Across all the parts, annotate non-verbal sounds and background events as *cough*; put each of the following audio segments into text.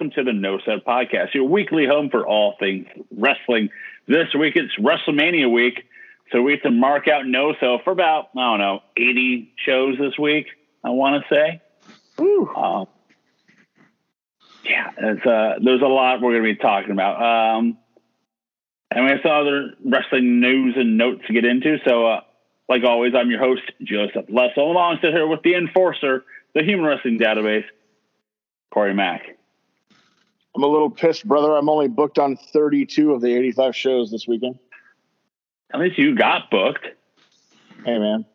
welcome to the No Sell Podcast, your weekly home for all things wrestling. This week it's WrestleMania week, so we have to mark out No Sell for about I don't know eighty shows this week. I want to say. Um, yeah, uh, there's a lot we're going to be talking about. Um, and we have some other wrestling news and notes to get into. So, uh, like always, I'm your host, Joseph Lesso, alongside here with the enforcer, the Human Wrestling Database, Corey Mack. I'm a little pissed, brother. I'm only booked on 32 of the 85 shows this weekend. At least you got booked. Hey, man.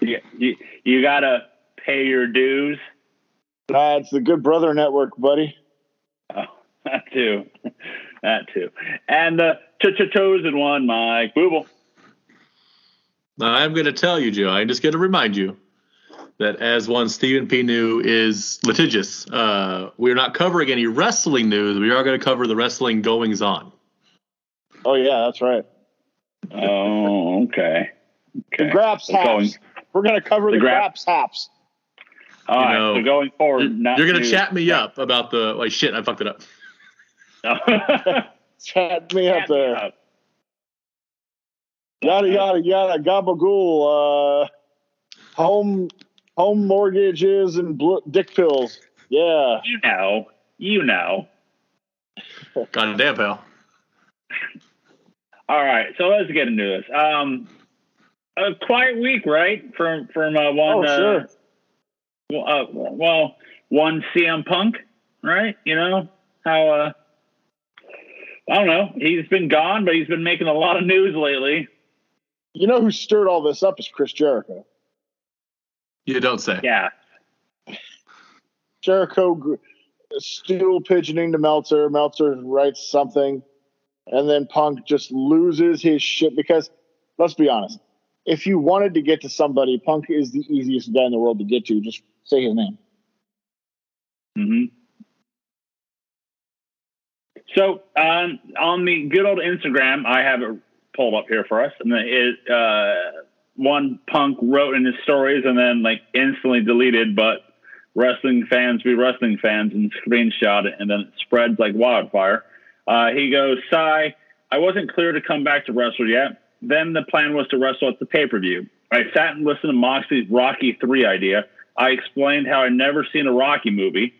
You, you, you got to pay your dues. Uh, it's the Good Brother Network, buddy. Oh, *laughs* that too. that too. And uh, ch- chosen one, Mike Booble. I'm going to tell you, Joe. I'm just going to remind you that as one Stephen P. New is litigious, uh, we're not covering any wrestling news. We are going to cover the wrestling goings on. Oh, yeah, that's right. Oh, okay. The Okay. Graps We're going- Haps. We're going to cover The the, Grap- Graps Haps. All You right. know, so going forward, not You're going to chat me up about the like shit. I fucked it up. *laughs* Chat me up Chat me there. up. Yada, yada, yada. Gabagool. Uh, home, home mortgages and bl- dick pills. Yeah. You know. You know. Goddamn, pal. All right, so let's get into this. Um, a quiet week, right? From from uh, one. Oh, uh, sure. Well, uh, well, one CM Punk, right? You know how. Uh, I don't know. He's been gone, but he's been making a lot of news lately. You know who stirred all this up is Chris Jericho. You don't say. Yeah. Jericho gr- stool pigeoning to Meltzer. Meltzer writes something, and then Punk just loses his shit because, let's be honest, if you wanted to get to somebody, Punk is the easiest guy in the world to get to. Just say his name. hmm So um, on the good old Instagram, I have it pulled up here for us, and it uh, one punk wrote in his stories and then like instantly deleted, but wrestling fans be wrestling fans and screenshot it, and then it spreads like wildfire. Uh, he goes, "Sigh, I wasn't clear to come back to wrestle yet. Then the plan was to wrestle at the pay per view. I sat and listened to Moxley's Rocky Three idea. I explained how I'd never seen a Rocky movie."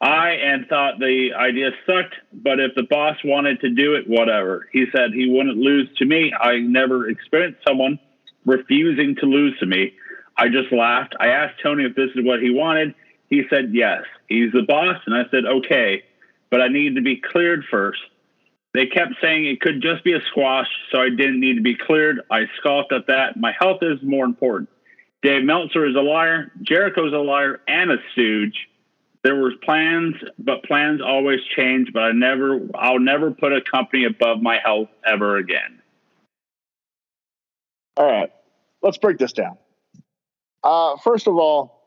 I and thought the idea sucked, but if the boss wanted to do it, whatever. He said he wouldn't lose to me. I never experienced someone refusing to lose to me. I just laughed. I asked Tony if this is what he wanted. He said yes. He's the boss, and I said okay, but I needed to be cleared first. They kept saying it could just be a squash, so I didn't need to be cleared. I scoffed at that. My health is more important. Dave Meltzer is a liar. Jericho's a liar and a stooge there was plans, but plans always change. But I never, I'll never put a company above my health ever again. All right, let's break this down. Uh, first of all,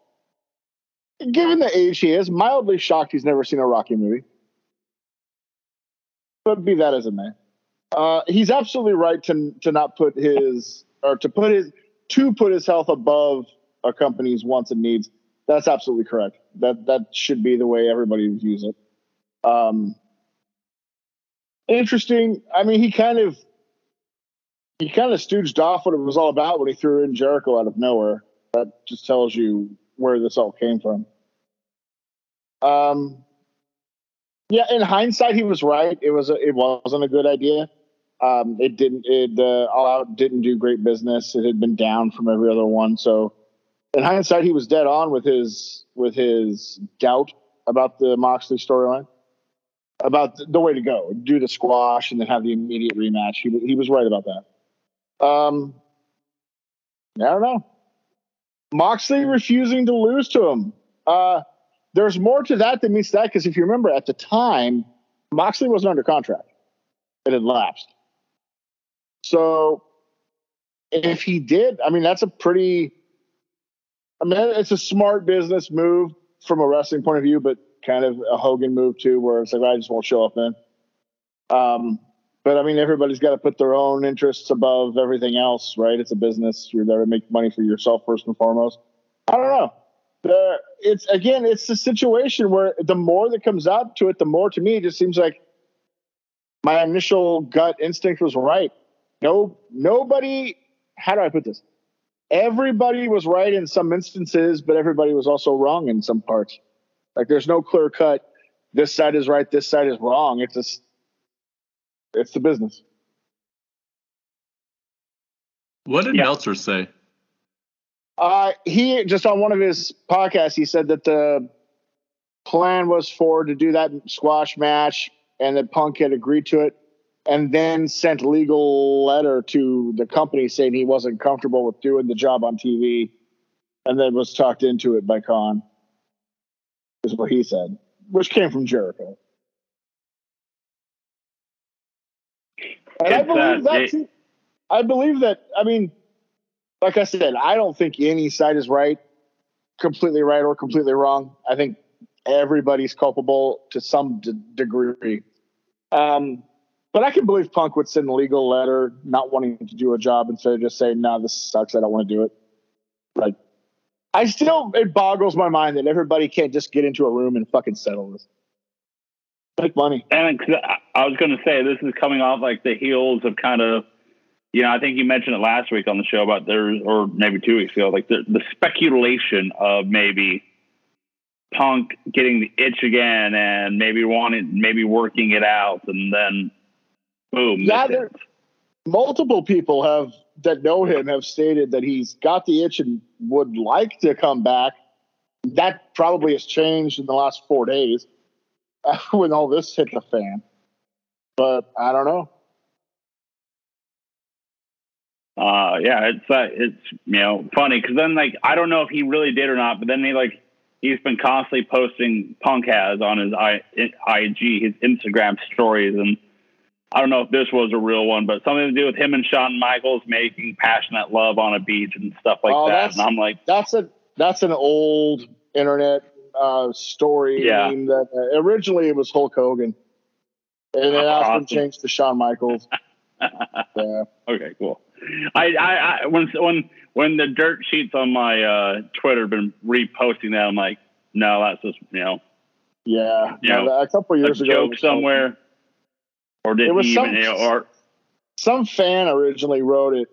given the age he is, mildly shocked he's never seen a Rocky movie. But be that as it may, uh, he's absolutely right to to not put his or to put his to put his health above a company's wants and needs. That's absolutely correct. That that should be the way everybody views it. Um, interesting. I mean, he kind of he kind of stooged off what it was all about when he threw in Jericho out of nowhere. That just tells you where this all came from. Um, yeah, in hindsight, he was right. It was a, it wasn't a good idea. Um, it didn't it uh, all out didn't do great business. It had been down from every other one. So, in hindsight, he was dead on with his with his doubt about the Moxley storyline, about the, the way to go, do the squash and then have the immediate rematch. He he was right about that. Um, I don't know. Moxley refusing to lose to him. Uh, there's more to that than meets that because if you remember at the time, Moxley wasn't under contract; it had lapsed. So, if he did, I mean, that's a pretty. I mean, it's a smart business move from a wrestling point of view, but kind of a Hogan move too, where it's like I just won't show up then. Um, but I mean, everybody's got to put their own interests above everything else, right? It's a business. You're there to make money for yourself first and foremost. I don't know. it's again, it's the situation where the more that comes out to it, the more to me it just seems like my initial gut instinct was right. No, nobody. How do I put this? Everybody was right in some instances, but everybody was also wrong in some parts. Like there's no clear cut. This side is right. This side is wrong. It's just, it's the business. What did Yeah. Meltzer say? Uh, he just on one of his podcasts, he said that the plan was for to do that squash match, and that Punk had agreed to it, and then sent a legal letter to the company saying he wasn't comfortable with doing the job on TV, and then was talked into it by Khan. Is what he said, which came from Jericho. And I believe that. it- too. I believe that. I mean, like I said, I don't think any side is right, completely right or completely wrong. I think everybody's culpable to some d- degree. Um, but I can believe Punk would send a legal letter not wanting to do a job instead of just saying, "No, this sucks. I don't want to do it." Like, I still it boggles my mind that everybody can't just get into a room and fucking settle this. Make money. And I was going to say this is coming off like the heels of kind of, you know, I think you mentioned it last week on the show about there, or maybe two weeks ago, like the, the speculation of maybe Punk getting the itch again and maybe wanting, maybe working it out, and then boom. Yeah, there- multiple people have that know him have stated that he's got the itch and would like to come back. That probably has changed in the last four days *laughs* when all this hit the fan. But I don't know. uh, yeah, it's uh, it's you know funny because then like I don't know if he really did or not, but then he like he's been constantly posting Punk has on his I, IG, his Instagram stories, and I don't know if this was a real one, but something to do with him and Shawn Michaels making passionate love on a beach and stuff like Oh, that. And I'm like, That's a that's an old internet uh, story. Yeah. That uh, originally it was Hulk Hogan, and then Awesome. it changed to Shawn Michaels. *laughs* yeah. okay, cool. I, I, I when when when the dirt sheets on my uh, Twitter been reposting that, I'm like, no, that's just you know Yeah, Yeah. No, a couple a years ago, joke somewhere, or did It was he some- even you know, or some fan originally wrote it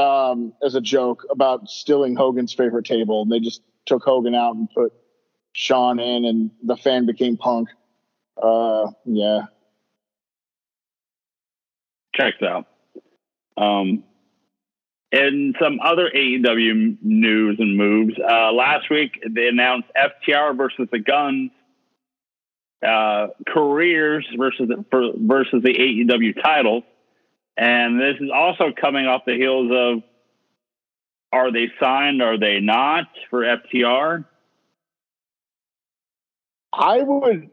um, as a joke about stealing Hogan's favorite table, and they just took Hogan out and put Shawn in, and the fan became Punk. Uh, yeah, checks out. Um, and some other AEW news and moves. Uh, last week they announced FTR versus the Guns, uh, careers versus the, versus the AEW titles, and this is also coming off the heels of are they signed? Are they not for FTR? I would.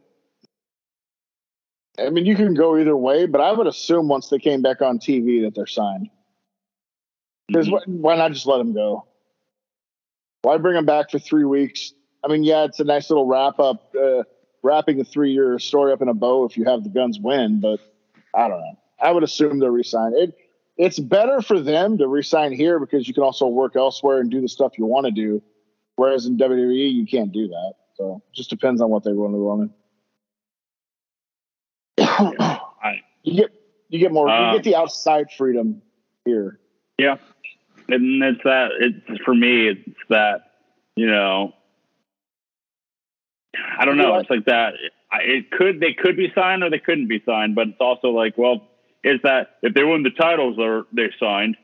I mean, you can go either way, but I would assume once they came back on TV that they're signed. Because wh- why not just let them go? Why bring them back for three weeks? I mean, yeah, it's a nice little wrap up, uh, wrapping a three year story up in a bow if you have the guns win, but I don't know. I would assume they'll resign. It it's better for them to resign here because you can also work elsewhere and do the stuff you want to do. Whereas in WWE, you can't do that. So it just depends on what they want to run. I, you get you get more Um, you get the outside freedom here. Yeah. And it's that it's for me it's that, you know I don't know, it's like that it could they could be signed or they couldn't be signed, but it's also like, well, is that if they win the titles or they're signed.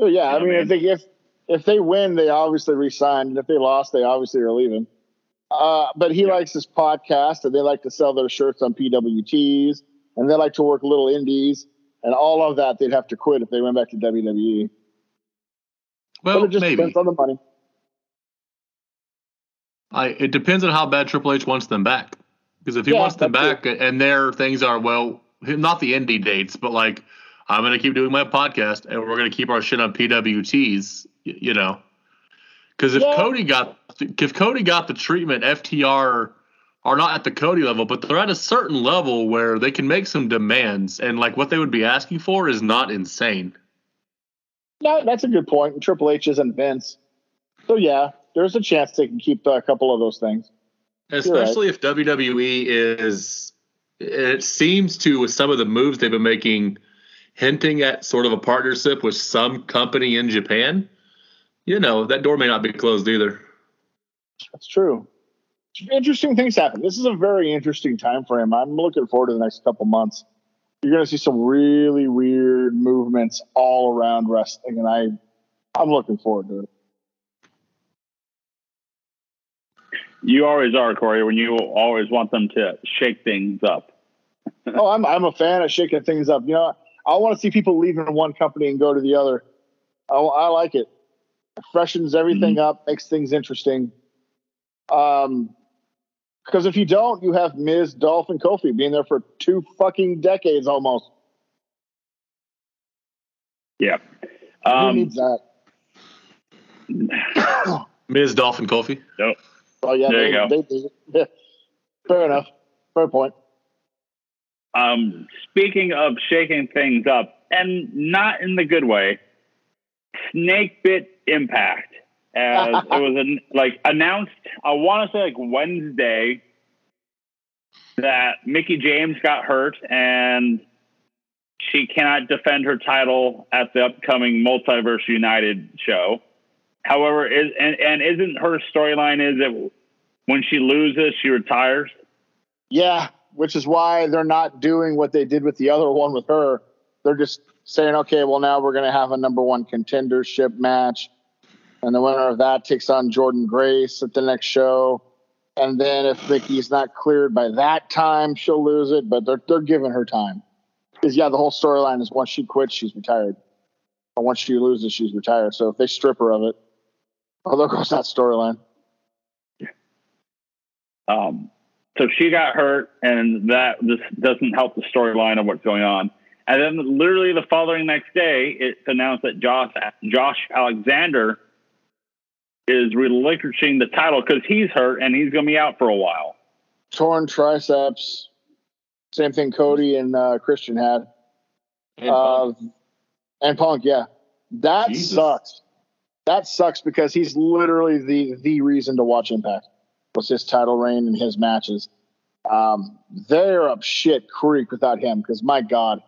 So yeah, I Yeah, mean, if they if if they win, they obviously resign, and if they lost, they obviously are leaving. Uh, but he likes his podcast, and they like to sell their shirts on PWTs, and they like to work little indies, and all of that they'd have to quit if they went back to WWE. Well, but it just maybe. depends on the money. I, it depends on how bad Triple H wants them back. Because if he Yeah, wants them back and their things are, well, not the indie dates, but like, I'm going to keep doing my podcast and we're going to keep our shit on PWTs, you know. Because if Yeah. Cody got if Cody got the treatment, FTR are not at the Cody level, but they're at a certain level where they can make some demands, and like what they would be asking for is not insane. No, that's a good point. Triple H isn't Vince, so yeah. there's a chance they can keep a couple of those things. Especially right. if WWE is, it seems to with some of the moves they've been making, hinting at sort of a partnership with some company in Japan. You know that door may not be closed either. That's true. Interesting things happen. This is a very interesting time frame. I'm looking forward to the next couple months. You're going to see some really weird movements all around wrestling, and I, I'm looking forward to it. You always are, Corey, when you always want them to shake things up. *laughs* oh, I'm I'm a fan of shaking things up. You know, I want to see people leaving one company and go to the other. I, I like it. It freshens everything mm-hmm. up, makes things interesting. Um, because if you don't, you have Miz, Dolph, and Kofi being there for two fucking decades almost. Yeah. Um, Who needs that? *coughs* Miz, Dolph, and Kofi. Nope. Oh yeah, there they, you go. They, *laughs* yeah. Fair enough. Fair point. Um, speaking of shaking things up, and not in the good way, Snake Bit Impact. As *laughs* it was an, like announced, I want to say like Wednesday that Mickie James got hurt and she cannot defend her title at the upcoming Multiverse United show. However, is and, and isn't her storyline is that when she loses, she retires? Yeah, which is why they're not doing what they did with the other one with her. They're just saying, okay, well now we're going to have a number one contendership match, and the winner of that takes on Jordynne Grace at the next show. And then if Mickie's not cleared by that time, she'll lose it. But they're they're giving her time because yeah, the whole storyline is once she quits, she's retired, or once she loses, she's retired. So if they strip her of it, Oh, there goes that storyline. Um, so she got hurt, and that just doesn't help the storyline of what's going on. And then, literally the following next day, it's announced that Josh Josh Alexander is relinquishing the title because he's hurt and he's going to be out for a while. Torn triceps. Same thing Cody and uh, Christian had. And Punk. Uh, and Punk, yeah. That Jesus. sucks that sucks because he's literally the the reason to watch Impact was his title reign and his matches. Um, they're up shit creek without him because my God,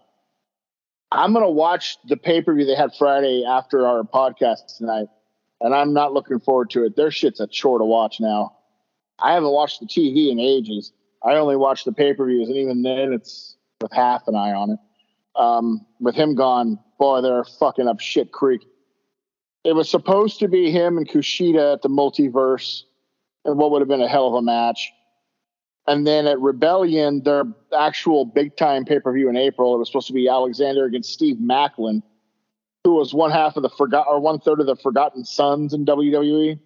I'm gonna watch the pay per view they had Friday after our podcast tonight, and I'm not looking forward to it. Their shit's a chore to watch now. I haven't watched the TV in ages. I only watch the pay per views, and even then, it's with half an eye on it. Um, with him gone, boy, they're fucking up shit creek it was supposed to be him and Kushida at the multiverse, and what would have been a hell of a match. And then at Rebellion, their actual big time pay per view in April, it was supposed to be Alexander against Steve Maclin, who was one half of the forgot or one third of the Forgotten Sons in WWE.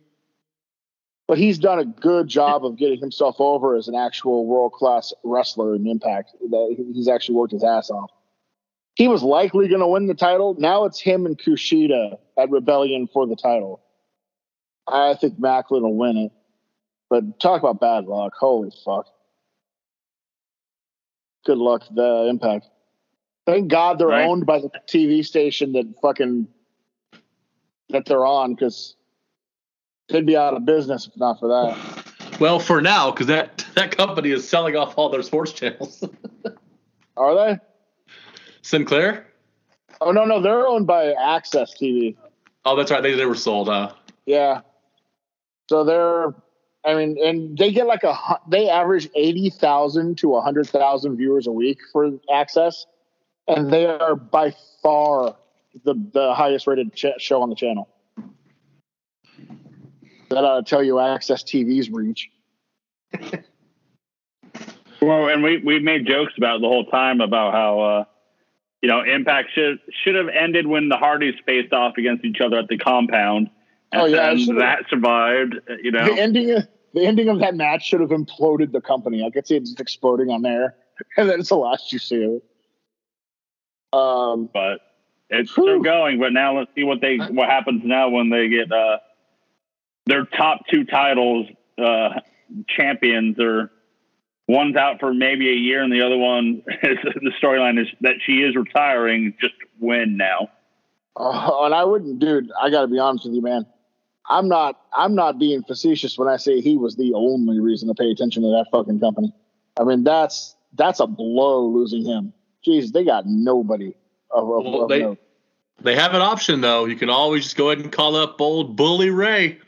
But he's done a good job of getting himself over as an actual world class wrestler in Impact. That he's actually worked his ass off he was likely going to win the title. Now it's him and Kushida at Rebellion for the title. I think Maclin will win it. But talk about bad luck. Holy fuck. Good luck, the impact. Thank God they're right. owned by the TV station that fucking that they're on because they'd be out of business if not for that. *sighs* Well, for now, because that *laughs* that company is selling off all their sports channels. *laughs* Are they? Sinclair? Oh no, no, they're owned by AXS TV. Oh, that's right. They they were sold, huh? Yeah. So they're, I mean, and they get like a they average eighty thousand to hundred thousand viewers a week for AXS, and they are by far the the highest rated ch- show on the channel. That ought to tell you AXS TV's reach. *laughs* well, and we we made jokes about the whole time about how. uh you know, Impact should should have ended when the Hardys faced off against each other at the compound. And oh yeah, that survived. You know, the ending of, the ending of that match should have imploded the company. I could see it just exploding on there, *laughs* and then it's the last you see of it. Um, but it's whew. still going. But now let's see what they what happens now when they get uh, their top two titles uh, champions or one's out for maybe a year, and the other one is *laughs* the storyline is that she is retiring. Just when now. oh and I wouldn't, dude. I got to be honest with you, man. I'm not I'm not being facetious when I say he was the only reason to pay attention to that fucking company. I mean that's that's a blow losing him. Jeez, they got nobody of, of, Well, of they- note. They have an option though. You can always just go ahead and call up old Bully Ray.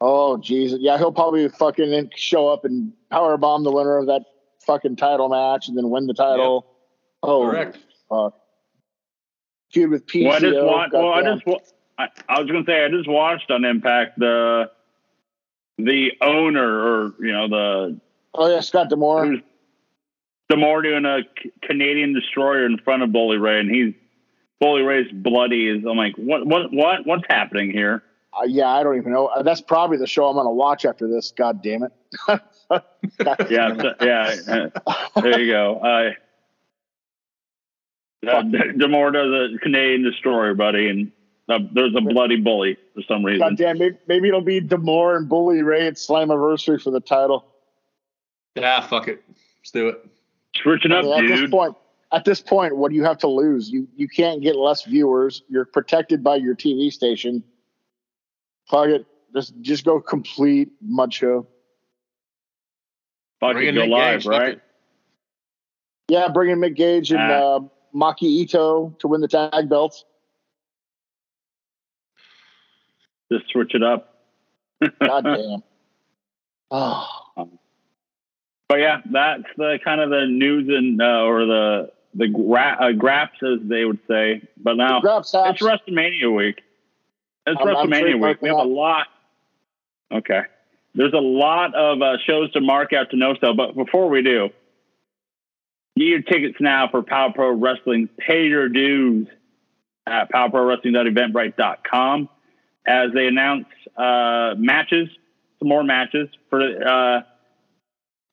Oh Jesus, yeah, he'll probably fucking show up and power bomb the winner of that fucking title match and then win the title. Oh, Correct. fuck. Feud with PCO. Well, I just wa- well, I just wa- I, I was gonna say I just watched on Impact the the owner or you know the oh yeah, Scott D'Amore. D'Amore doing a Canadian destroyer in front of Bully Ray, and he's Bully Ray's bloody. Is I'm like, what what what what's happening here? Uh, yeah, I don't even know. Uh, That's probably the show I'm going to watch after this. God damn it. *laughs* Yeah, so- yeah. uh, there you go. Uh, uh, D'Amore does a Canadian destroyer, buddy, and uh, there's a bloody bully for some reason. God damn, maybe, maybe it'll be D'Amore and Bully Ray at Slammiversary for the title. Yeah, fuck it. Let's do it. Switching I up, mean, at this point, at this point, what do you have to lose? You you can't get less viewers. You're protected by your TV station. Fuck it. Just just go complete mud show. Fuck Bring in go live, Gage, right? Yeah, bring in Nick Gage and Ah. uh, Maki Itoh to win the tag belts. Just switch it up. God *laughs* damn. Oh, But yeah, that's the kind of the news and uh, or the the gra- uh, graps as they would say. But now it's. WrestleMania week. It's I'm- I'm WrestleMania week. We have a lot. Okay, there's a lot of uh, shows to mark out to no sell. But before we do, get your tickets now for Power Pro Wrestling. Pay your dues at PowerProWrestling.eventbrite.com as they announce uh, matches, some more matches for uh,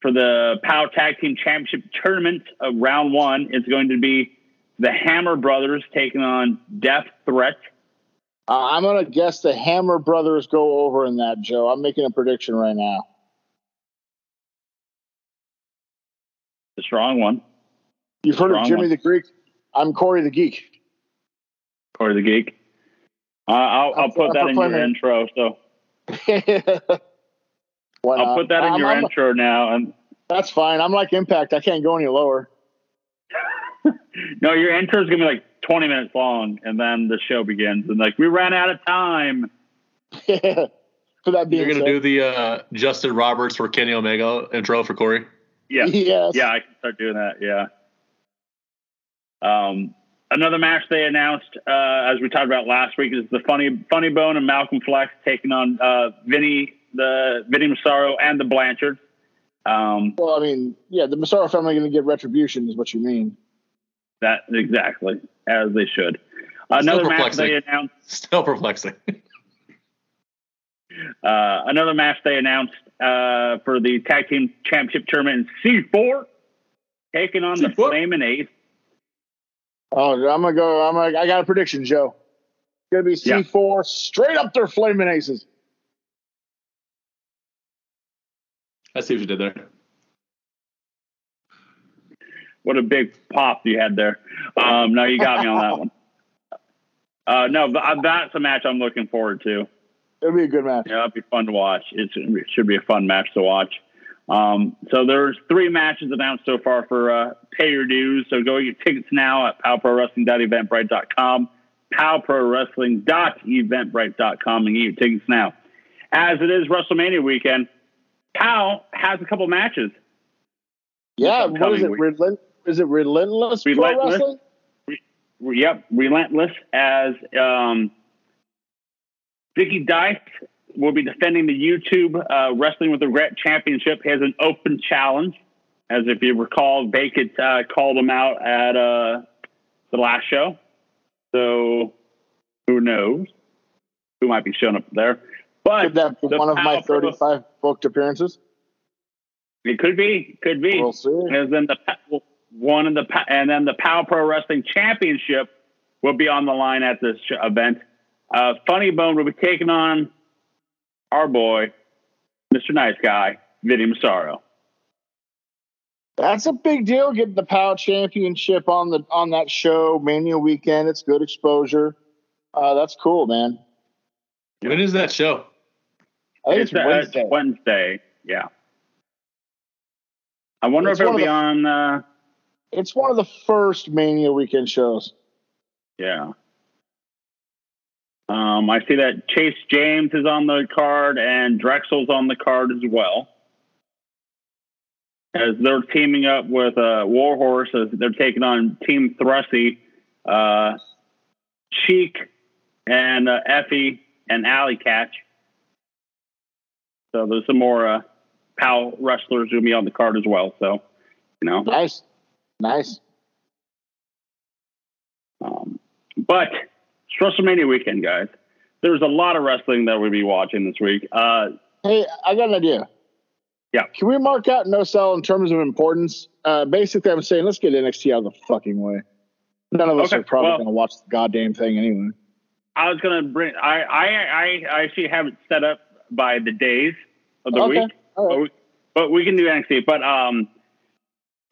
for the POW Tag Team Championship Tournament of round one. It's going to be the Hammer Brothers taking on Death Threat. Uh, I'm gonna guess the Hammer Brothers go over in that, Joe. I'm making a prediction right now. The strong one, You've heard Strong of Jimmy one. the Greek? I'm Corey the Geek. Corey the Geek. Uh, I'll, I'll I'm- put that in your intro. So *laughs* Why I'll put that in I'm- your I'm- intro now. And That's fine. I'm like Impact. I can't go any lower. *laughs* no, your intro is gonna be like 20 minutes long, and then the show begins. And like we ran out of time. *laughs* For that being You're gonna said, do the uh, Justin Roberts for Kenny Omega intro for Corey. Yeah. yes. Yeah, I can start doing that. Yeah. Um, another match they announced, uh, as we talked about last week, is the Funny Funny Bone and Malcolm Flex taking on uh, Vinny, the Vinny Massaro and the Blanchard. Um, Well, I mean, yeah, the Massaro family going to get retribution, is what you mean. that exactly as they should. Another match they announced. Still perplexing. *laughs* Uh, another match they announced uh, for the tag team championship tournament in C4, taking on the C4. Flamin' Ace. Oh, I'm gonna go. I'm gonna, I got a prediction, Joe. It's gonna be C4 straight up their flaming aces. I see what you did there. What a big pop you had there. Um, no, you got me on that one. *laughs* Uh, no, but uh, that's a match I'm looking forward to. It'll be a good match. Yeah, it'll be fun to watch. It's, it should be a fun match to watch. Um, so there's three matches announced so far for uh, pay your dues. So go get tickets now at powprowrestling.eventbrite.com, powprowrestling.eventbrite.com, and get your tickets now. As it is WrestleMania weekend, Pow has a couple matches. Yeah, what is it? Relent- is it Relentless, Relentless? Wrestling? Yep, relentless as um, Vicky Dice will be defending the YouTube uh, Wrestling with Regret Championship. He has an open challenge, as if you recall, Bacon uh, called him out at uh, the last show. So who knows who might be showing up there? But Could that be one of my 35 booked appearances? It could be, could be. We'll see. And then the one of the and then the Power Pro Wrestling Championship will be on the line at this event. Uh, Funny Bone will be taking on our boy, Mr. Nice Guy, Vinny Massaro. That's a big deal getting the POW championship on the on that show Mania weekend. It's good exposure. Uh, that's cool, man. When is that show? I think It's, it's, uh, Wednesday. it's Wednesday. Yeah. I wonder It's if it'll be the- on. Uh, It's one of the first Mania weekend shows. yeah. Um, I see that Chase James is on the card and Drexel's on the card as well. As they're teaming up with uh, Warhorse, as they're taking on Team Thrusty, uh, Cheek, and uh, Effie and Alley Catch. So there's some more uh, PAL wrestlers going to be on the card as well. So, you know. Nice, nice. Um, but it's WrestleMania weekend, guys. There's a lot of wrestling that we'll be watching this week. Uh, Hey, I got an idea. Yeah. Can we mark out no sell in terms of importance? Uh, basically, I'm saying let's get NXT out of the fucking way. None of us Okay, are probably well- going to watch the goddamn thing anyway. I was gonna bring. I, I I I actually have it set up by the days of the Okay. week, but we, but we can do NXT. But um,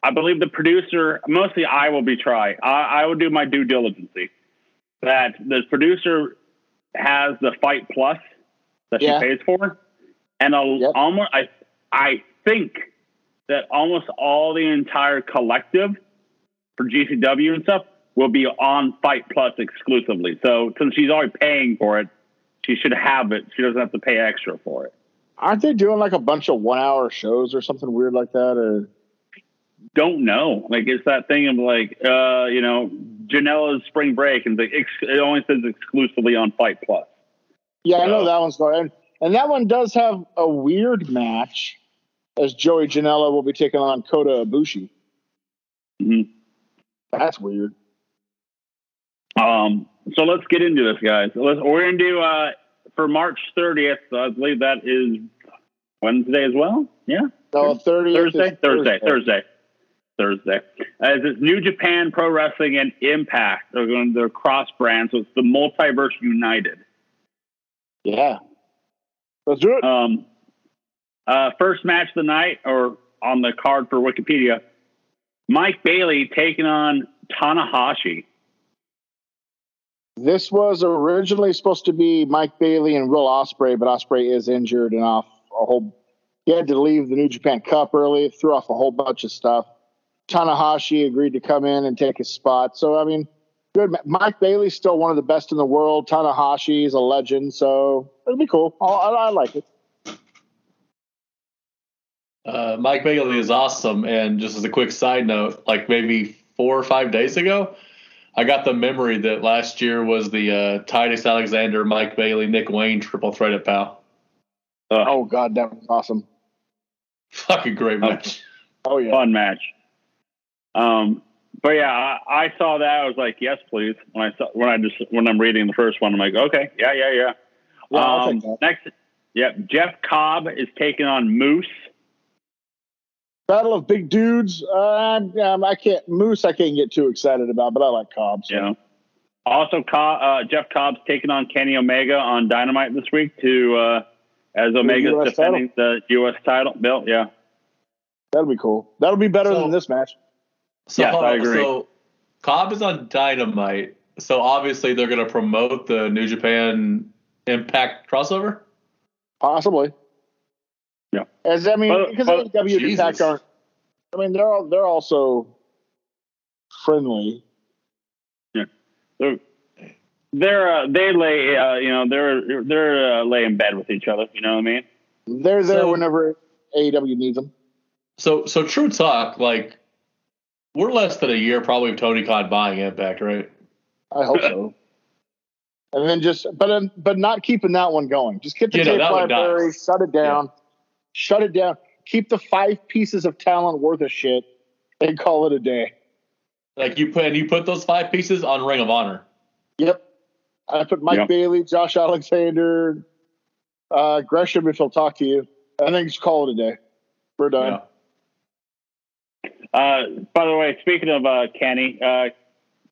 I believe the producer, mostly I will be try. I, I will do my due diligence. That the producer has the Fight Plus that Yeah. she pays for, and a, Yep. almost I I think that almost all the entire collective for GCW and stuff will be on Fight Plus exclusively. So since she's already paying for it, she should have it. She doesn't have to pay extra for it. Aren't they doing like a bunch of one hour shows or something weird like that? Or Don't know. Like it's that thing of like, uh, you know, Janela's spring break and the ex- it only says exclusively on Fight Plus. yeah, I know that one's going. And, that one does have a weird match, as Joey Janela will be taking on Kota Ibushi. Mhm. That's weird. Um, so let's get into this, guys. Let's, we're gonna do uh, for March 30th. I believe that is Wednesday as well. Yeah. No, 30th Thursday, is Thursday, Thursday, Thursday. As it's New Japan Pro Wrestling and Impact. They're going they're cross brands, so it's the Multiverse United. Yeah. Let's do it. Um, uh, first match of the night, or on the card for Wikipedia, Mike Bailey taking on Tanahashi. This was originally supposed to be Mike Bailey and Will Ospreay, but Ospreay is injured and off a whole. He had to leave the New Japan Cup early, threw off a whole bunch of stuff. Tanahashi agreed to come in and take his spot. So I mean, good. Mike Bailey's still one of the best in the world. Tanahashi is a legend, so it'll be cool. I, I, I like it. Uh, Mike Bailey is awesome. And just as a quick side note, like maybe four or five days ago, I got the memory that last year was the uh, Titus Alexander, Mike Bailey, Nick Wayne triple threat at PAL. Ugh, Oh God, that was awesome. Fucking great match. Oh yeah. fun match. Um, but yeah, I, I saw that. I was like, yes, please. When I saw when I just when I'm reading the first one, I'm like, okay, yeah, yeah, yeah. Yeah, I'll um, next, yep, Jeff Cobb is taking on Moose. Battle of big dudes. Uh, um, I can't Moose. I can't get too excited about, but I like Cobb. So. Know. Also, uh, Jeff Cobb's taking on Kenny Omega on Dynamite this week to uh, as Omega's US defending the U.S. title belt. Yeah, That'll be cool. That'll be better So- than this match. So, Yes, I agree. So Cobb is on Dynamite. So obviously they're going to promote the New Japan Impact crossover. Possibly. Yeah. As I mean, because but- AEW and Impact aren't. I mean, they're all they're also friendly. Yeah. They're they're uh, they lay uh, you know they're they're uh, lay in bed with each other. You know what I mean? They're there So- whenever AEW needs them. So so true talk. Like we're less than a year probably of Tony Khan buying Impact, right? I hope so. *laughs* And then just, but um, but not keeping that one going. Just get the You know, tape that would library, shut it down, shut it down. Keep the five pieces of talent worth of shit, and call it a day. Like you put and you put those five pieces on Ring of Honor. Yep. I put Mike Yep. Bailey, Josh Alexander, uh, Gresham if he'll talk to you. I think just call it a day. We're done. Yeah. Uh, by the way, speaking of uh, Kenny, uh,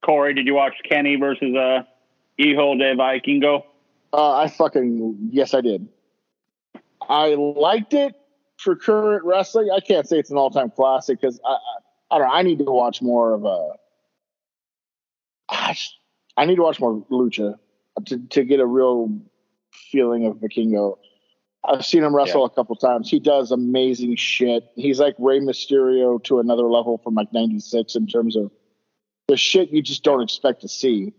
Corey, did you watch Kenny versus uh, Hijo del Vikingo? Uh, I fucking yes, I did. I liked it for current wrestling. I can't say it's an all-time classic because I, I, I don't know. I need to watch more of a. Gosh, I need to watch more lucha to to get a real feeling of Vikingo. I've seen him wrestle Yeah. a couple times. He does amazing shit. He's like Rey Mysterio to another level from like '96 in terms of the shit you just don't expect to see.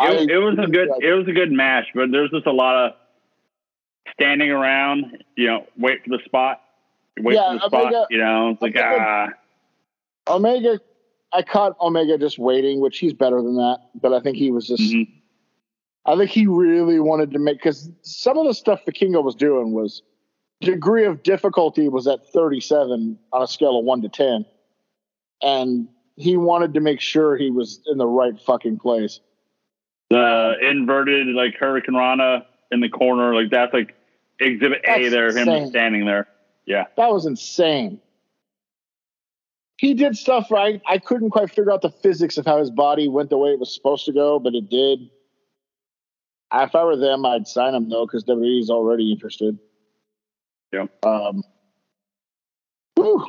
It, I- it was a good like- it was a good match, but there's just a lot of standing around, you know, wait for the spot. Wait Yeah, for the spot, you know. It's like Omega- ah Omega, I caught Omega just waiting, which he's better than that. But I think he was just, mhm. I think he really wanted to make, because some of the stuff Vikingo was doing was degree of difficulty was at 37 on a scale of 1 to 10. And he wanted to make sure he was in the right fucking place. the inverted like hurricanrana in the corner, like that's like exhibit A That's there, him insane. just standing there. Yeah. That was insane. He did stuff right. I couldn't quite figure out the physics of how his body went the way it was supposed to go, but it did. If I were them, I'd sign him though, because WWE is already interested. Yeah. Um. whew.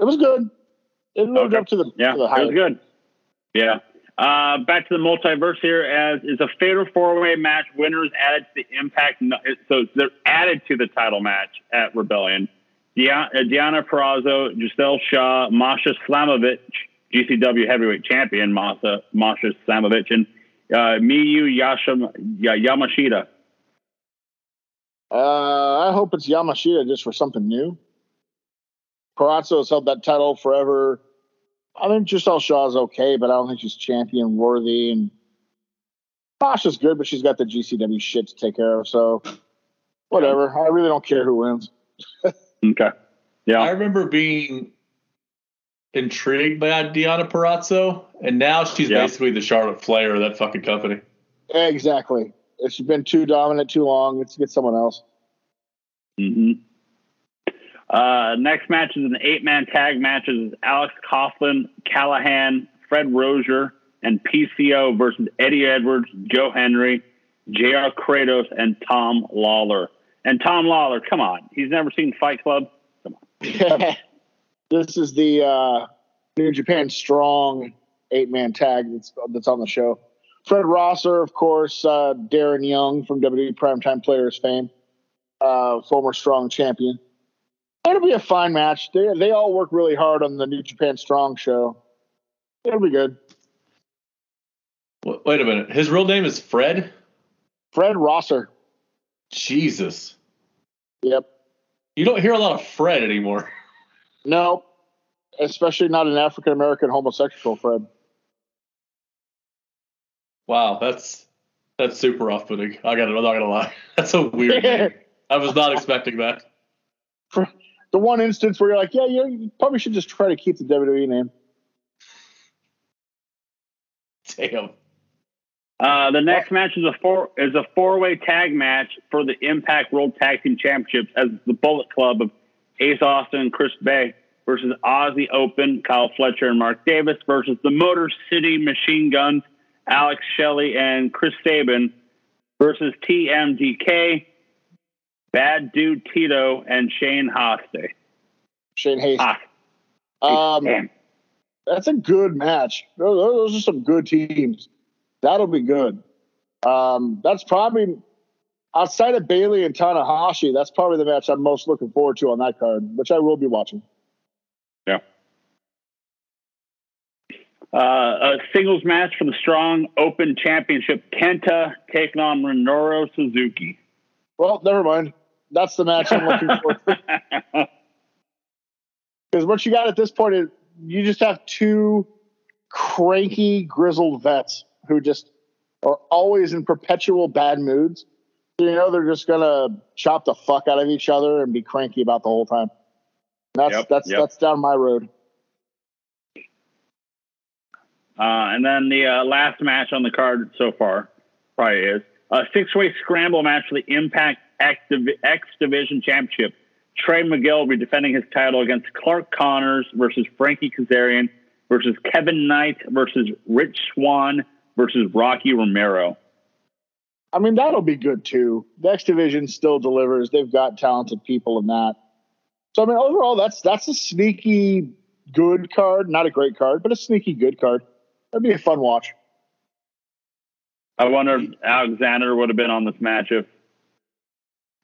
it was good. It lived Okay. up to the Yeah, to the it was good. Yeah. Uh, back to the multiverse here, as is a fatal four-way match. Winners added to the Impact, so they're added to the title match at Rebellion. Uh, Deonna Purrazzo, Gisele Shaw, Masha Slamovich, GCW Heavyweight Champion Masha Masha Slamovich, and uh, Miyu Yasham, Ya- Yamashita. Uh, I hope it's Yamashita just for something new. Purrazzo has held that title forever. I think Gisele Shaw is okay, but I don't think she's champion worthy. And Masha's good, but she's got the GCW shit to take care of. So whatever. I really don't care who wins. *laughs* Okay. Yeah. I remember being intrigued by Deonna Purrazzo, and now she's Yeah. basically the Charlotte Flair of that fucking company. Exactly. If she's been too dominant too long, let's get someone else. hmm Uh, next match is an eight-man tag match. Is Alex Coughlin, Callahan, Fred Rosser, and PCO versus Eddie Edwards, Joe Hendry, J.R. Kratos, and Tom Lawlor. And Tom Lawlor, come on, he's never seen Fight Club. *laughs* *laughs* this is the uh, New Japan Strong eight man tag that's that's on the show. Fred Rosser, of course, uh, Darren Young from WWE Primetime Players fame, uh, former Strong champion. It'll be a fine match. They they all work really hard on the New Japan Strong show. It'll be good. Wait wait a minute. His real name is Fred? Fred Rosser. Jesus. Yep. You don't hear a lot of Fred anymore. *laughs* No, especially not an African American homosexual Fred. Wow, that's that's super off putting. I got it. I'm not gonna lie. *laughs* That's a weird *laughs* name. I was not expecting that. For the one instance where you're like, yeah, you, you probably should just try to keep the WWE name. Damn. Uh, the next match is a four is a four-way tag match for the Impact World Tag Team Championships as the Bullet Club of Ace Austin and Chris Bey versus Aussie Open, Kyle Fletcher and Mark Davis versus the Motor City Machine Guns, Alex Shelley and Chris Sabin versus TMDK, Bad Dude Tito and Shane Haste. Shane Haste. Ah, Um, that's a good match. Those, those are some good teams. That'll be good. Um, that's probably outside of Bailey and Tanahashi. That's probably the match I'm most looking forward to on that card, which I will be watching. Yeah. Uh, a singles match for the Strong Open Championship. Kenta taking on Minoru Suzuki. Well, never mind. That's the match I'm looking for. *laughs* Because what you got at this point is you just have two cranky, grizzled vets who just are always in perpetual bad moods. You know, they're just gonna chop the fuck out of each other and be cranky about the whole time. That's Yep, that's yep. that's down my road. Uh, and then the uh, last match on the card so far probably is a six-way scramble match for the Impact X, Div- X Division Championship. Trey Miguel will be defending his title against Clark Connors versus Frankie Kazarian versus Kevin Knight versus Rich Swann versus Rocky Romero. I mean, that'll be good too. The X Division still delivers. They've got talented people in that. So I mean, overall, that's that's a sneaky good card. Not a great card, but a sneaky good card. That'd be a fun watch. I wonder if Alexander would have been on this match if.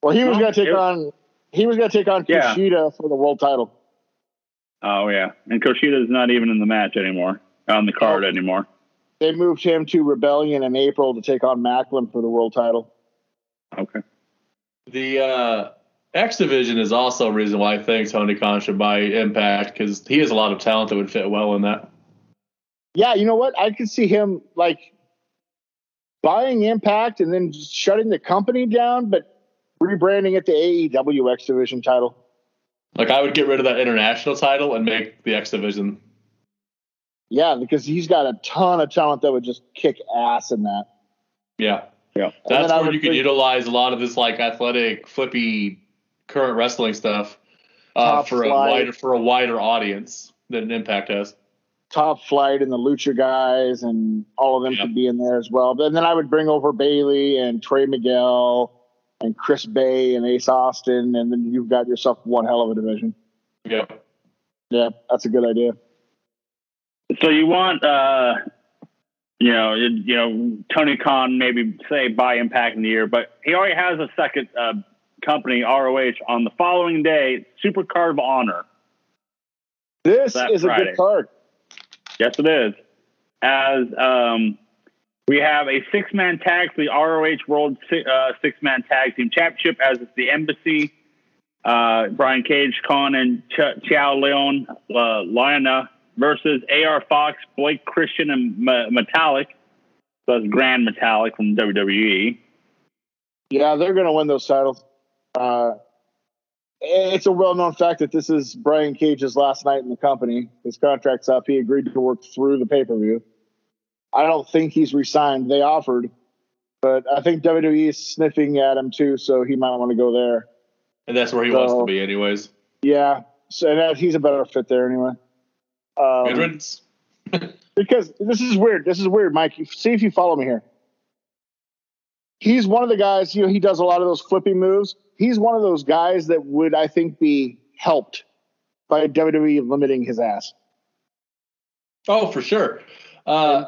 Well, he was going to take on he was going to take on Yeah. Kushida for the world title. Oh yeah, and Kushida's not even in the match anymore, on the card Oh. anymore. They moved him to Rebellion in April to take on Maclin for the world title. Okay. The uh, X Division is also a reason why I think Tony Khan should buy Impact because he has a lot of talent that would fit well in that. Yeah, you know what? I could see him like buying Impact and then just shutting the company down, but rebranding it to AEW X Division title. Like I would get rid of that international title and make the X Division. Yeah, because he's got a ton of talent that would just kick ass in that. Yeah, Yeah. That's where you could think- utilize a lot of this like athletic, flippy, current wrestling stuff uh, for a wider for a wider audience than Impact has. Top Flight and the Lucha guys and all of them Yeah. could be in there as well. And then I would bring over Bailey and Trey Miguel and Chris Bey and Ace Austin, and then you've got yourself one hell of a division. Yeah, Yeah, that's a good idea. So you want, uh, you know, you, you know, Tony Khan maybe say buy Impact in the year, but he already has a second uh, company, ROH, on the following day, Super Card of Honor. This is a Friday. good card. Yes, it is. As um, we have a six man tag for the ROH World uh, Six Man Tag Team Championship, as it's the Embassy. Uh, Brian Cage, Kaun, and Ch- Chow Leon uh, Liona versus AR Fox, Blake Christian, and Ma- Metalik. So that's Gran Metalik from. WWE. Yeah, they're going to win those titles. Uh, it's a well-known fact that this is Brian Cage's last night in the company. His contract's up. He agreed to work through the pay-per-view. I don't think he's resigned. They offered, but I think WWE is sniffing at him too, so he might want to go there. and that's where he wants to be, anyways. Yeah, so and he's a better fit there anyway. Um, riddance. because this is weird. This is weird, Mike. See if you follow me here. He's one of the guys, you know, he does a lot of those flipping moves. He's one of those guys that would, I think, be helped by WWE limiting his ass, Oh, for sure. Uh,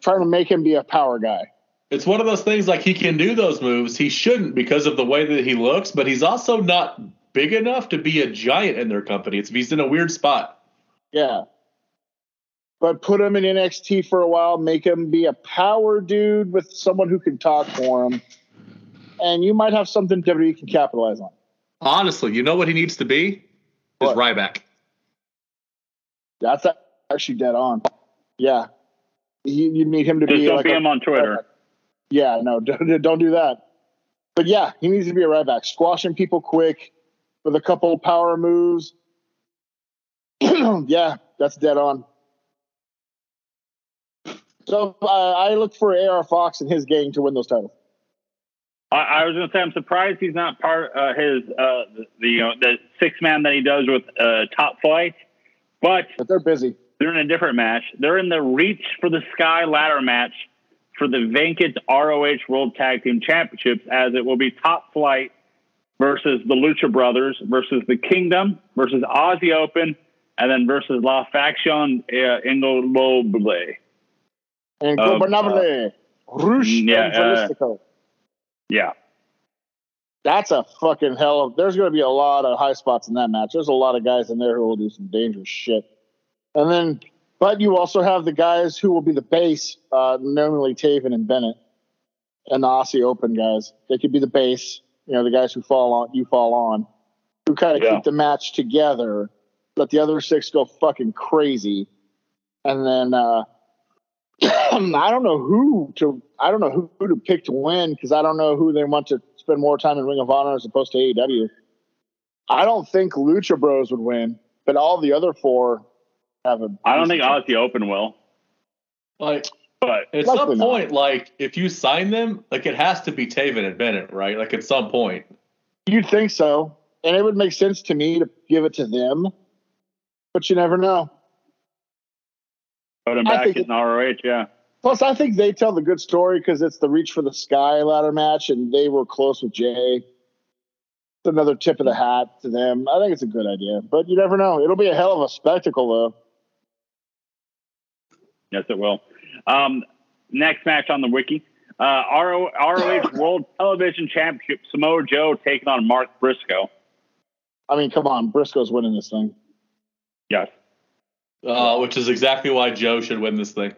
trying to make him be a power guy. it's one of those things like he can do those moves. He shouldn't because of the way that he looks, but he's also not big enough to be a giant in their company. It's he's in a weird spot. Yeah. But put him in NXT for a while, make him be a power dude with someone who can talk for him. And you might have something WWE can capitalize on. Honestly, you know what he needs to be? Is What? Ryback. That's actually dead on. Yeah. You, you need him to Just be don't like be a- him on Twitter. Yeah, no, *laughs* don't, don't do that. But yeah, he needs to be a Ryback, squashing people quick with a couple power moves. *clears throat* yeah, that's dead on. So uh, I look for AR Fox and his gang to win those titles. I, I was going to say I'm surprised he's not part uh, his uh, the, the you know the six man that he does with uh, Top Flight, but But they're busy. they're in a different match. They're in the Reach for the Sky ladder match for the vacant ROH World Tag Team Championships, as it will be Top Flight versus the Lucha Brothers versus the Kingdom versus Aussie Open, and then versus La Faction uh. Ingobernable, Rouge, yeah, and uh, Yeah, That's a fucking hell of. There's going to be a lot of high spots in that match. There's a lot of guys in there who will do some dangerous shit. And then, but you also have the guys who will be the base, uh, namely Taven and Bennett, and the Aussie Open guys. They could be the base. You know, the guys who fall on, you fall on, who kind of Yeah. keep the match together. Let the other six go fucking crazy, and then uh, *coughs* I don't know who to I don't know who, who to pick to win because I don't know who they want to spend more time in Ring of Honor as opposed to AEW. I don't think Lucha Bros would win, but all the other four have a. I don't think Aussie Open will, Like but at Likely some not. point, like if you sign them, like it has to be Taven and Bennett, right? Like at some point. You'd think so, and it would make sense to me to give it to them, but you never know. Put him back in ROH. Yeah. Plus, I think they tell the good story because it's the Reach for the Sky ladder match, and they were close with Jay. It's another tip of the hat to them. I think it's a good idea, but you never know. It'll be a hell of a spectacle, though. Yes, it will. Um, next match on the wiki. Uh, RO, ROH *coughs* World Television Championship, Samoa Joe taking on Mark Briscoe. I mean, come on, Briscoe's winning this thing. Yes. Uh, which is exactly why Joe should win this thing.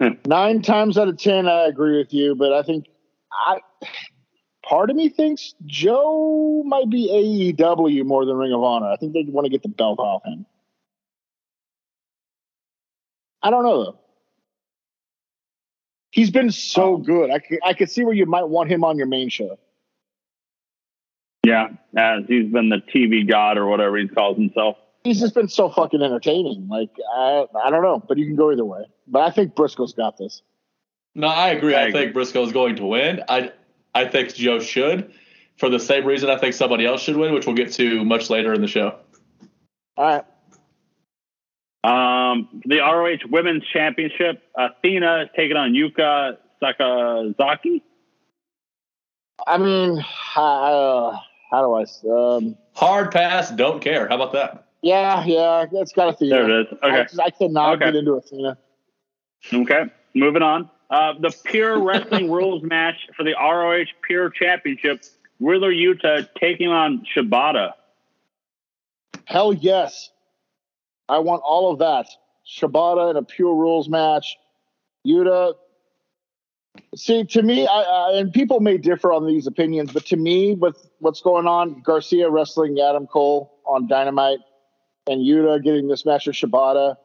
*laughs* Nine times out of ten, I agree with you, but I think I part of me thinks Joe might be AEW more than Ring of Honor. I think they'd want to get the belt off him. I don't know though. He's been so good. I could, I could see where you might want him on your main show. Yeah, as he's been the TV god or whatever he calls himself. He's just been so fucking entertaining. Like I, I don't know, but you can go either way. But I think Briscoe's got this. No, I agree. I I, agree. think Briscoe's going to win. I I think Joe should, for the same reason I think somebody else should win, which we'll get to much later in the show. All right. Um, the ROH Women's Championship, Athena is taking on Yuka Sakazaki. I mean, uh, how do I? Um, Hard pass, don't care. How about that? Yeah, yeah, it's got Athena. There it is. Okay. I, I cannot Okay. get into Athena. Okay, moving on. Uh, the Pure *laughs* Wrestling Rules match for the ROH Pure Championship, Wheeler Yuta taking on Shibata. Hell yes. I want all of that. Shibata in a pure rules match. Yuta. See, to me, I, I, and people may differ on these opinions, but to me, with what's going on, Garcia wrestling Adam Cole on Dynamite and Yuta getting this match with Shibata,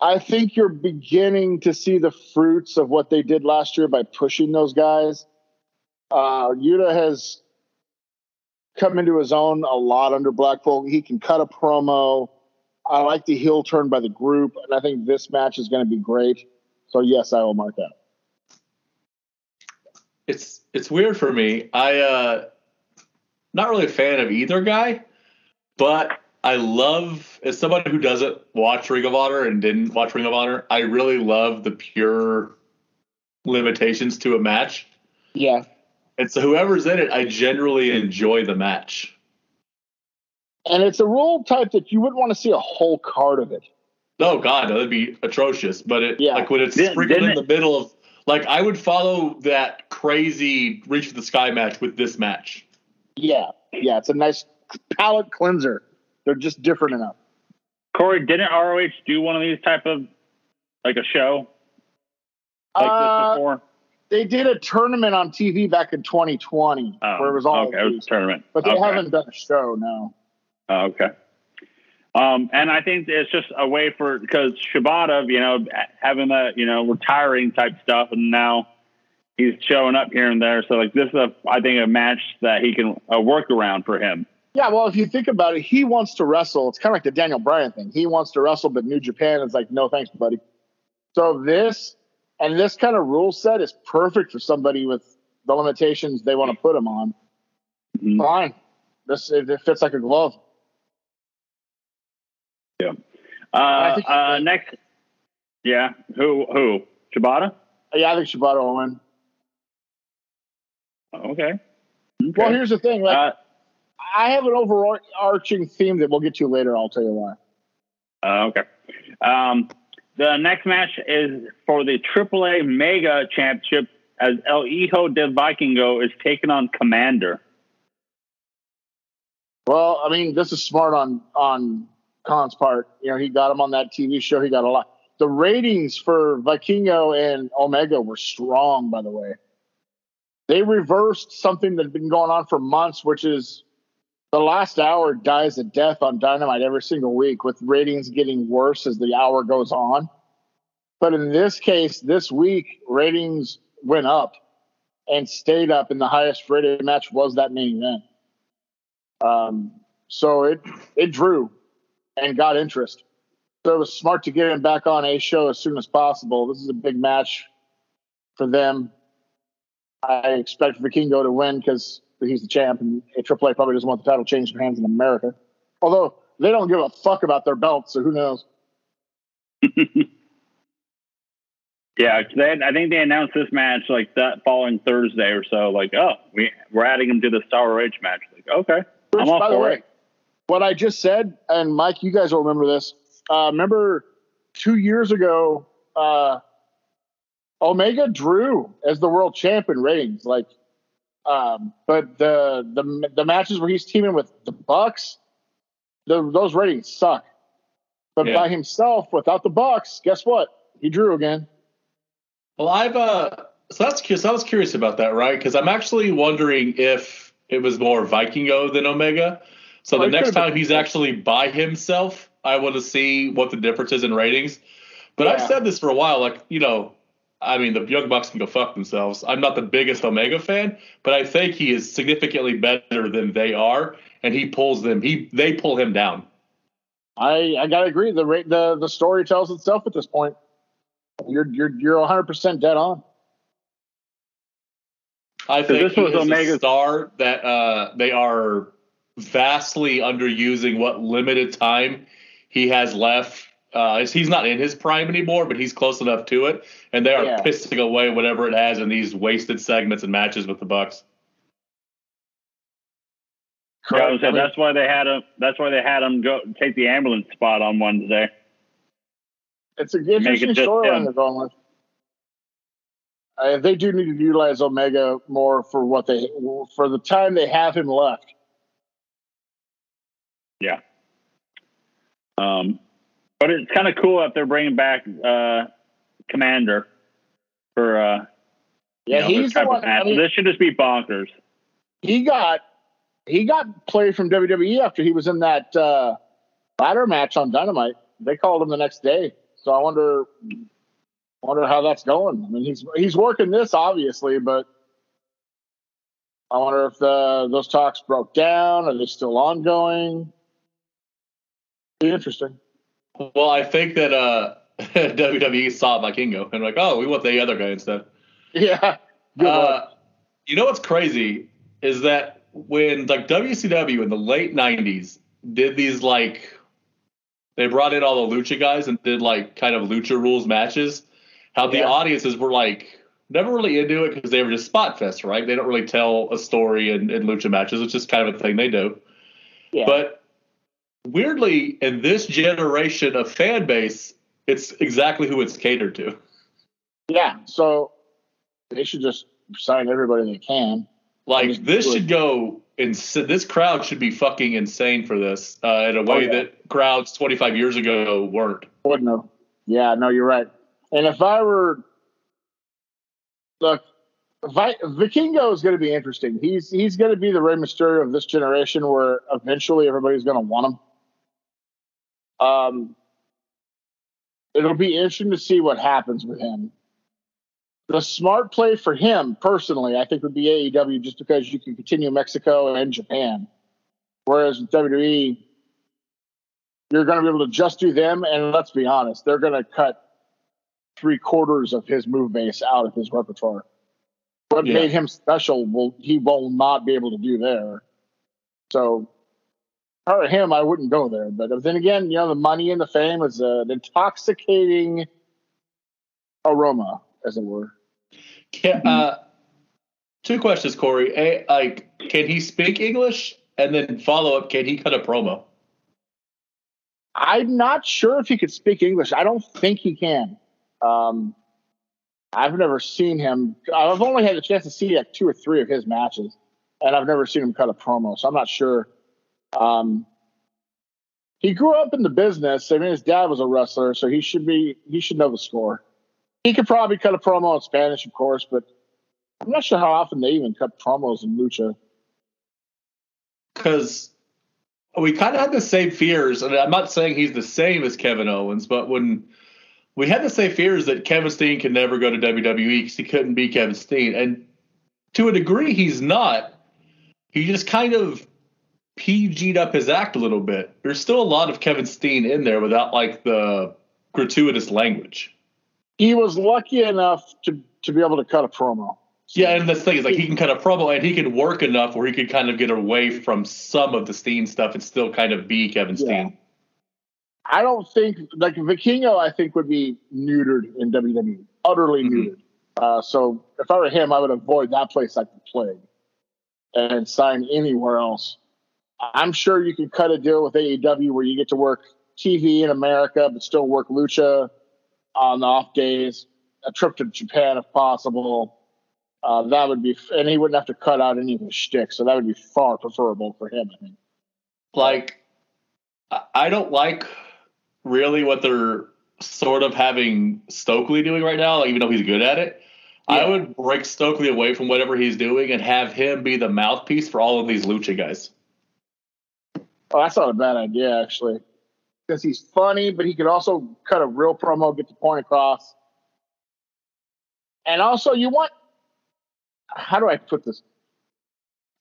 I think you're beginning to see the fruits of what they did last year by pushing those guys. Uh, Yuta has come into his own a lot under Blackpool. He can cut a promo. I like the heel turn by the group, and I think this match is going to be great. So yes, I will mark that. It's it's weird for me. I uh not really a fan of either guy, but I love as somebody who doesn't watch Ring of Honor and didn't watch Ring of Honor, I really love the pure limitations to a match. Yeah, And so whoever's in it, I generally enjoy the match. and it's a rule type that you wouldn't want to see a whole card of it. Oh God, that'd be atrocious. But it Yeah. like when it's Didn't- sprinkled in didn't the middle of like I would follow that crazy reach for the sky match with this match. Yeah, yeah, it's a nice palate cleanser. They're just different enough. Corey, didn't ROH do one of these type of like a show like Uh, this before? they did a tournament on TV back in 2020 Oh, where it was all okay. It was a tournament, but they Okay. haven't done a show. No. Oh, okay. Um, and I think it's just a way for because Shibata, you know, having that you know retiring type stuff, and now he's showing up here and there. So like this is a I think a match that he can a workaround for him. Yeah, well, if you think about it, he wants to wrestle. It's kind of like the Daniel Bryan thing. He wants to wrestle, but New Japan is like, no thanks, buddy. So this and this kind of rule set is perfect for somebody with the limitations they want to put him on. Mhm. Fine, this it, it fits like a glove. Yeah. Uh, uh, next, yeah, who who Shibata? Yeah, I think Shibata will win. Okay. okay. Well, here's the thing. Like, uh, I have an overarching theme that we'll get to later. I'll tell you why. Uh, okay. Um, the next match is for the AAA Mega Championship as El Hijo del Vikingo is taking on Komander. Well, I mean, this is smart on on Khan's part. You know, he got him on that TV show. He got a lot. The ratings for Vikingo and Omega were strong, by the way. They reversed something that had been going on for months, which is the last hour dies a death on Dynamite every single week, with ratings getting worse as the hour goes on. But in this case, this week, ratings went up and stayed up, and the highest rated match was that main event. Um, so it it drew and got interest. So it was smart to get him back on a show as soon as possible. This is a big match for them. I expect Vikingo to win because he's the champ, and AAA probably doesn't want the title changed hands in America. Although they don't give a fuck about their belts, so who knows? *laughs* yeah, they, I think they announced this match like that following Thursday or so. Like, oh, we we're adding him to the Star H match. Like, okay, Which, I'm all by the for way, it. what I just said, and Mike, you guys will remember this. Uh, remember two years ago, uh, Omega drew as the world champion ratings, like, um, but the the the matches where he's teaming with the Bucks, the, those ratings suck. But Yeah. by himself, without the Bucks, guess what? He drew again. Well, I've uh, so that's curious. I was curious about that, right? Because I'm actually wondering if it was more Vikingo than Omega. So Oh, the it next time he's actually by himself, I want to see what the difference is in ratings. But I've said this for a while, like you know, I mean, the Young Bucks can go fuck themselves. I'm not the biggest Omega fan, but I think he is significantly better than they are, and he pulls them. He they pull him down. I I gotta agree. The rate the the story tells itself at this point. You're you're you're 100 percent dead on. I think this was is a Omega's- star that uh, they are vastly underusing what limited time he has left. Uh, he's not in his prime anymore, but he's close enough to it, and they are Yeah. pissing away whatever it has in these wasted segments and matches with the Bucks. Yeah, was I that's why they had him. That's why they had him go take the ambulance spot on Wednesday. it's an interesting just storyline him. they're going with. Uh, they do need to utilize Omega more for what they for the time they have him left. Yeah. Um, but it's kind of cool that they're bringing back uh, Komander for uh, you Yeah, know, this he's the one. I mean, this should just be bonkers. he got he got played from WWE after he was in that uh, ladder match on Dynamite. They called him the next day, so I wonder wonder how that's going. I mean, he's he's working this obviously, but I wonder if the those talks broke down. Are they still ongoing? Be interesting. Well, I think that uh, *laughs* WWE saw Vikingo and like, oh, we want the other guy instead. Yeah. Uh, you know what's crazy is that when like WCW in the late '90s did these like they brought in all the lucha guys and did like kind of lucha rules matches, how the Yeah. audiences were like never really into it because they were just spot fest, right? They don't really tell a story in, in lucha matches. It's just kind of a thing they do. Yeah. But weirdly, in this generation of fan base, it's exactly who it's catered to. yeah. So they should just sign everybody they can. Like this should go ins This crowd should be fucking insane for this uh, in a way yeah. that crowds 25 years ago weren't. Wouldn't have. Yeah, no, you're right. And if I were, look, Vi- Vikingo is going to be interesting. He's he's going to be the Rey Mysterio of this generation, where eventually everybody's going to want him. Um, it'll be interesting to see what happens with him. The smart play for him, personally, I think would be AEW, just because you can continue Mexico and Japan, whereas with WWE, you're going to be able to just do them. And let's be honest, they're going to cut three quarters of his move base out of his repertoire. What Yeah. made him special will he will not be able to do there. So, or him, I wouldn't go there. But then again, you know, the money and the fame is an intoxicating aroma, as it were. Can, uh, two questions, Corey. A, like, can he speak English? And then follow up, can he cut a promo? I'm not sure if he could speak English. I don't think he can. Um, I've never seen him. I've only had a chance to see like two or three of his matches, and I've never seen him cut a promo. So I'm not sure. Um, he grew up in the business. I mean, his dad was a wrestler, so he should be he should know the score. He could probably cut a promo in Spanish, of course, but I'm not sure how often they even cut promos in lucha. because we kind of had the same fears, and I'm not saying he's the same as Kevin Owens, but when we had the same fears that Kevin Steen could never go to WWE because he couldn't be Kevin Steen, and to a degree, he's not. He just kind of PG'd up his act a little bit. There's still a lot of Kevin Steen in there without like the gratuitous language. He was lucky enough to to be able to cut a promo. Yeah, and the thing is, like, he can cut a promo and he can work enough where he could kind of get away from some of the Steen stuff and still kind of be Kevin Steen. Yeah. I don't think like Vikingo. I think would be neutered in WWE, utterly Mhm. neutered. Uh, so if I were him, I would avoid that place like the plague, and sign anywhere else. I'm sure you can cut a deal with AEW where you get to work TV in America, but still work lucha on the off days. a trip to Japan if possible. Uh, that would be, and he wouldn't have to cut out any of his shtick, so that would be far preferable for him. I think. Like, I don't like really what they're sort of having Stokely doing right now, like, even though he's good at it. Yeah. I would break Stokely away from whatever he's doing and have him be the mouthpiece for all of these lucha guys. Oh, that's not a bad idea, actually, because he's funny, but he could also cut a real promo, get the point across. And also, you want how do I put this?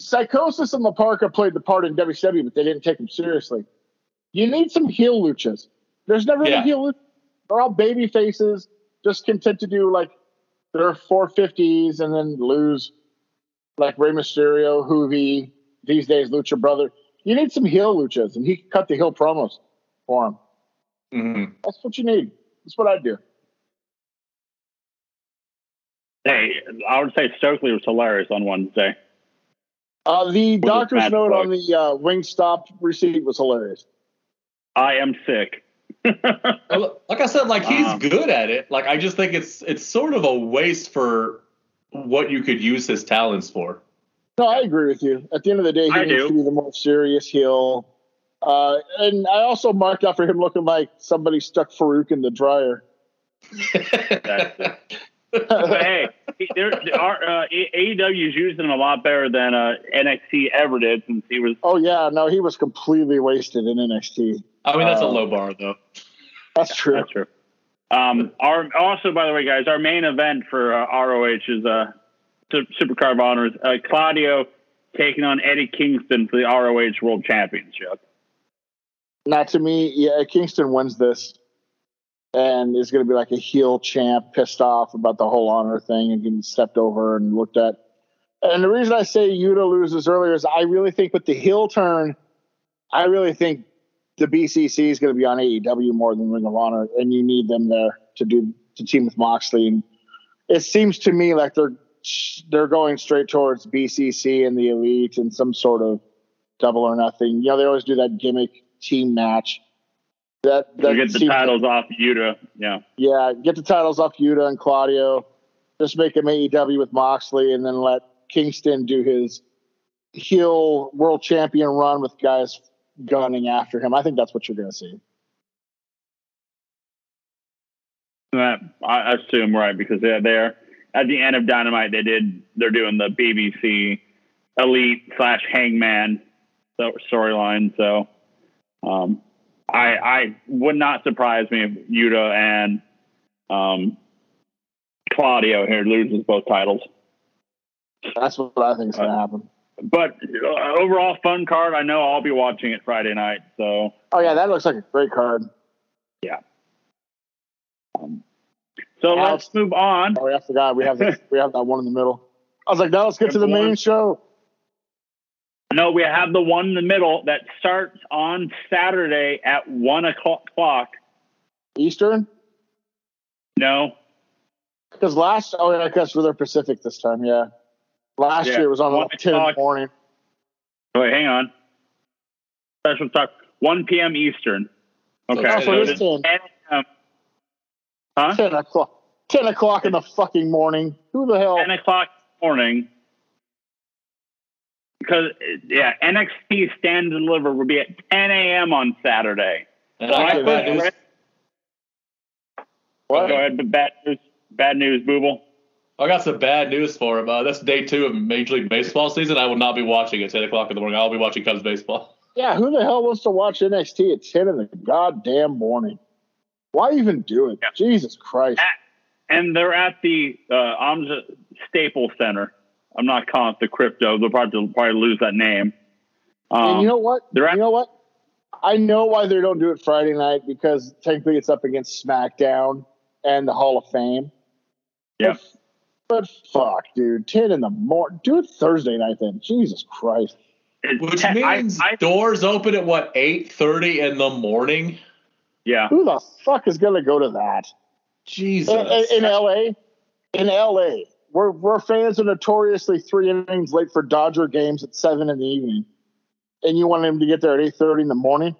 Psicosis and La Parka played the part in WCW, but they didn't take him seriously. You need some heel luchas. There's never yeah. been heel. They're all baby faces, just content to do like their 450s and then lose, like Rey Mysterio, Juvi, these days Lucha Brother. You need some heel luchas, and he cut the heel promos for him. Mm-hmm. That's what you need. That's what I do. Hey, I would say Stokely was hilarious on Wednesday. Uh, the With doctor's note on the uh, wing stop receipt was hilarious. I am sick. *laughs* like I said, like he's um, good at it. Like I just think it's it's sort of a waste for what you could use his talents for. No, I agree with you. At the end of the day, he I needs do. to be the more serious heel. Uh, and I also marked out for him looking like somebody stuck Farooq in the dryer. hey, our, uh, AEW is using him a lot better than uh, NXT ever did since he was. Oh yeah, no, he was completely wasted in NXT. I mean, that's uh, a low bar though. That's true. That's true. Um, our also, by the way, guys, our main event for uh, ROH is uh, Supercard of Honors. Uh, Claudio taking on Eddie Kingston for the ROH World Championship. Not to me, yeah, Kingston wins this and is going to be like a heel champ, pissed off about the whole honor thing and getting stepped over and looked at. And the reason I say Yuta loses earlier is I really think with the heel turn, I really think the BCC is going to be on AEW more than Ring of Honor, and you need them there to do to team with Moxley. And it seems to me like they're they're going straight towards BCC and the Elite and some sort of double or nothing. You know, they always do that gimmick team match that, that get the titles off Yuta. Yeah. Yeah, get the titles off Yuta and Claudio. Just make him AEW with Moxley, and then let Kingston do his heel world champion run with guys gunning after him. I think that's what you're going to see. That I assume right because they're there at the end of Dynamite. They did. They're doing the BCC Elite slash Hangman storyline. So, um, I, I would not surprise me if Yuta and um, Claudio here loses both titles. That's what I think is going to happen. But uh, overall, fun card. I know I'll be watching it Friday night. So. Oh yeah, that looks like a great card. Yeah. So let's move on. Oh, I forgot we have the, *laughs* we have that one in the middle. I was like, now let's get to the main show. No, we have the one in the middle that starts on Saturday at one o'clock. Eastern? No. Because last, oh, yeah, because we're Pacific this time, yeah. Last yeah. year it was on like 10 in the morning. Wait, hang on. Special talk. 1 p.m. Eastern. Okay. Oh, so it's 10. 10 huh? 10 o'clock. 10 o'clock in the fucking morning. Who the hell? 10 o'clock morning because yeah, NXT Stand and Deliver will be at 10 a.m. on Saturday. Right, bad news. What? Go ahead, bad news. Bad news, Booble. I got some bad news for him. Uh, that's day two of Major League Baseball season. I will not be watching at 10 o'clock in the morning. I'll be watching Cubs baseball. Yeah, who the hell wants to watch NXT at 10 in the goddamn morning? Why even do it? Yeah. Jesus Christ. At, and they're at the uh, Amza Staples Center. I'm not calling it the crypto. They'll probably, probably lose that name. Um, and you know what? They're you know what? I know why they don't do it Friday night because technically it's up against SmackDown and the Hall of Fame. Yeah. But, but fuck, dude, ten in the morning. Do it Thursday night then. Jesus Christ. Which means I, I, doors open at what eight thirty in the morning. Yeah. Who the fuck is gonna go to that? Jesus. In, in, in LA, in LA, we're we're fans are notoriously three innings late for Dodger games at seven in the evening, and you want them to get there at eight thirty in the morning.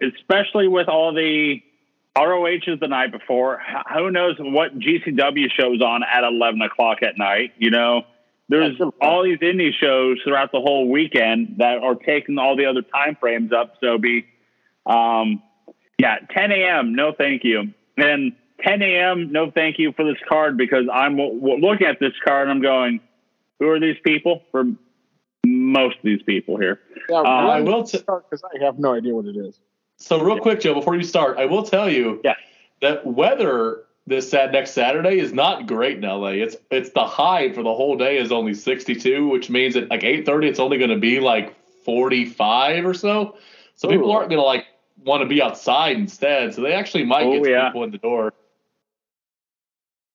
Especially with all the ROH is the night before. Who knows what GCW shows on at 11 o'clock at night? You know, there's Yeah, all these indie shows throughout the whole weekend that are taking all the other time frames up. So be, um, yeah, 10 a.m. No, thank you. And 10 a.m. No, thank you for this card because I'm w- w- looking at this card and I'm going, who are these people? For most of these people here. Yeah, Uh, I will t- start because I have no idea what it is. So real quick, Joe, before you start, I will tell you Yeah. that weather this sat next Saturday is not great in LA. It's it's the high for the whole day is only 62, which means at like 8:30 it's only going to be like 45 or so. So people aren't going to like want to be outside instead. So they actually might Oh, get yeah. people in the door.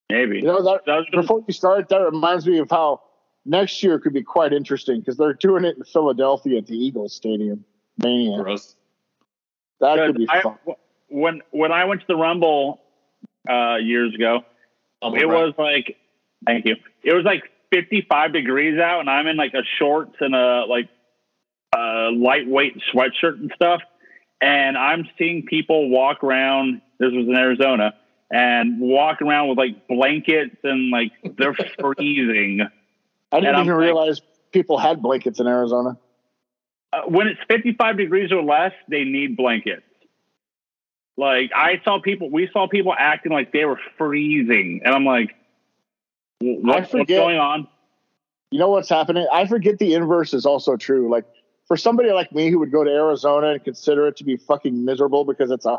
Maybe. You know that That was before you start, that reminds me of how next year could be quite interesting because they're doing it in Philadelphia at the Eagles Stadium. Mania. Gross. That could be I- fun. when when I went to the Rumble uh, years ago, I'm it right. was like, thank you. It was like 55 degrees out, and I'm in like a shorts and a like a lightweight sweatshirt and stuff. And I'm seeing people walk around. This was in Arizona, and walk around with like blankets and like they're *laughs* freezing. I didn't and I'm even like- realize people had blankets in Arizona. Uh, when it's 55 degrees or less, they need blankets. Like I saw people, we saw people acting like they were freezing, and I'm like, "Wh- what, what's going on? You know what's happening? I forget the inverse is also true. Like for somebody like me who would go to Arizona and consider it to be fucking miserable because it's a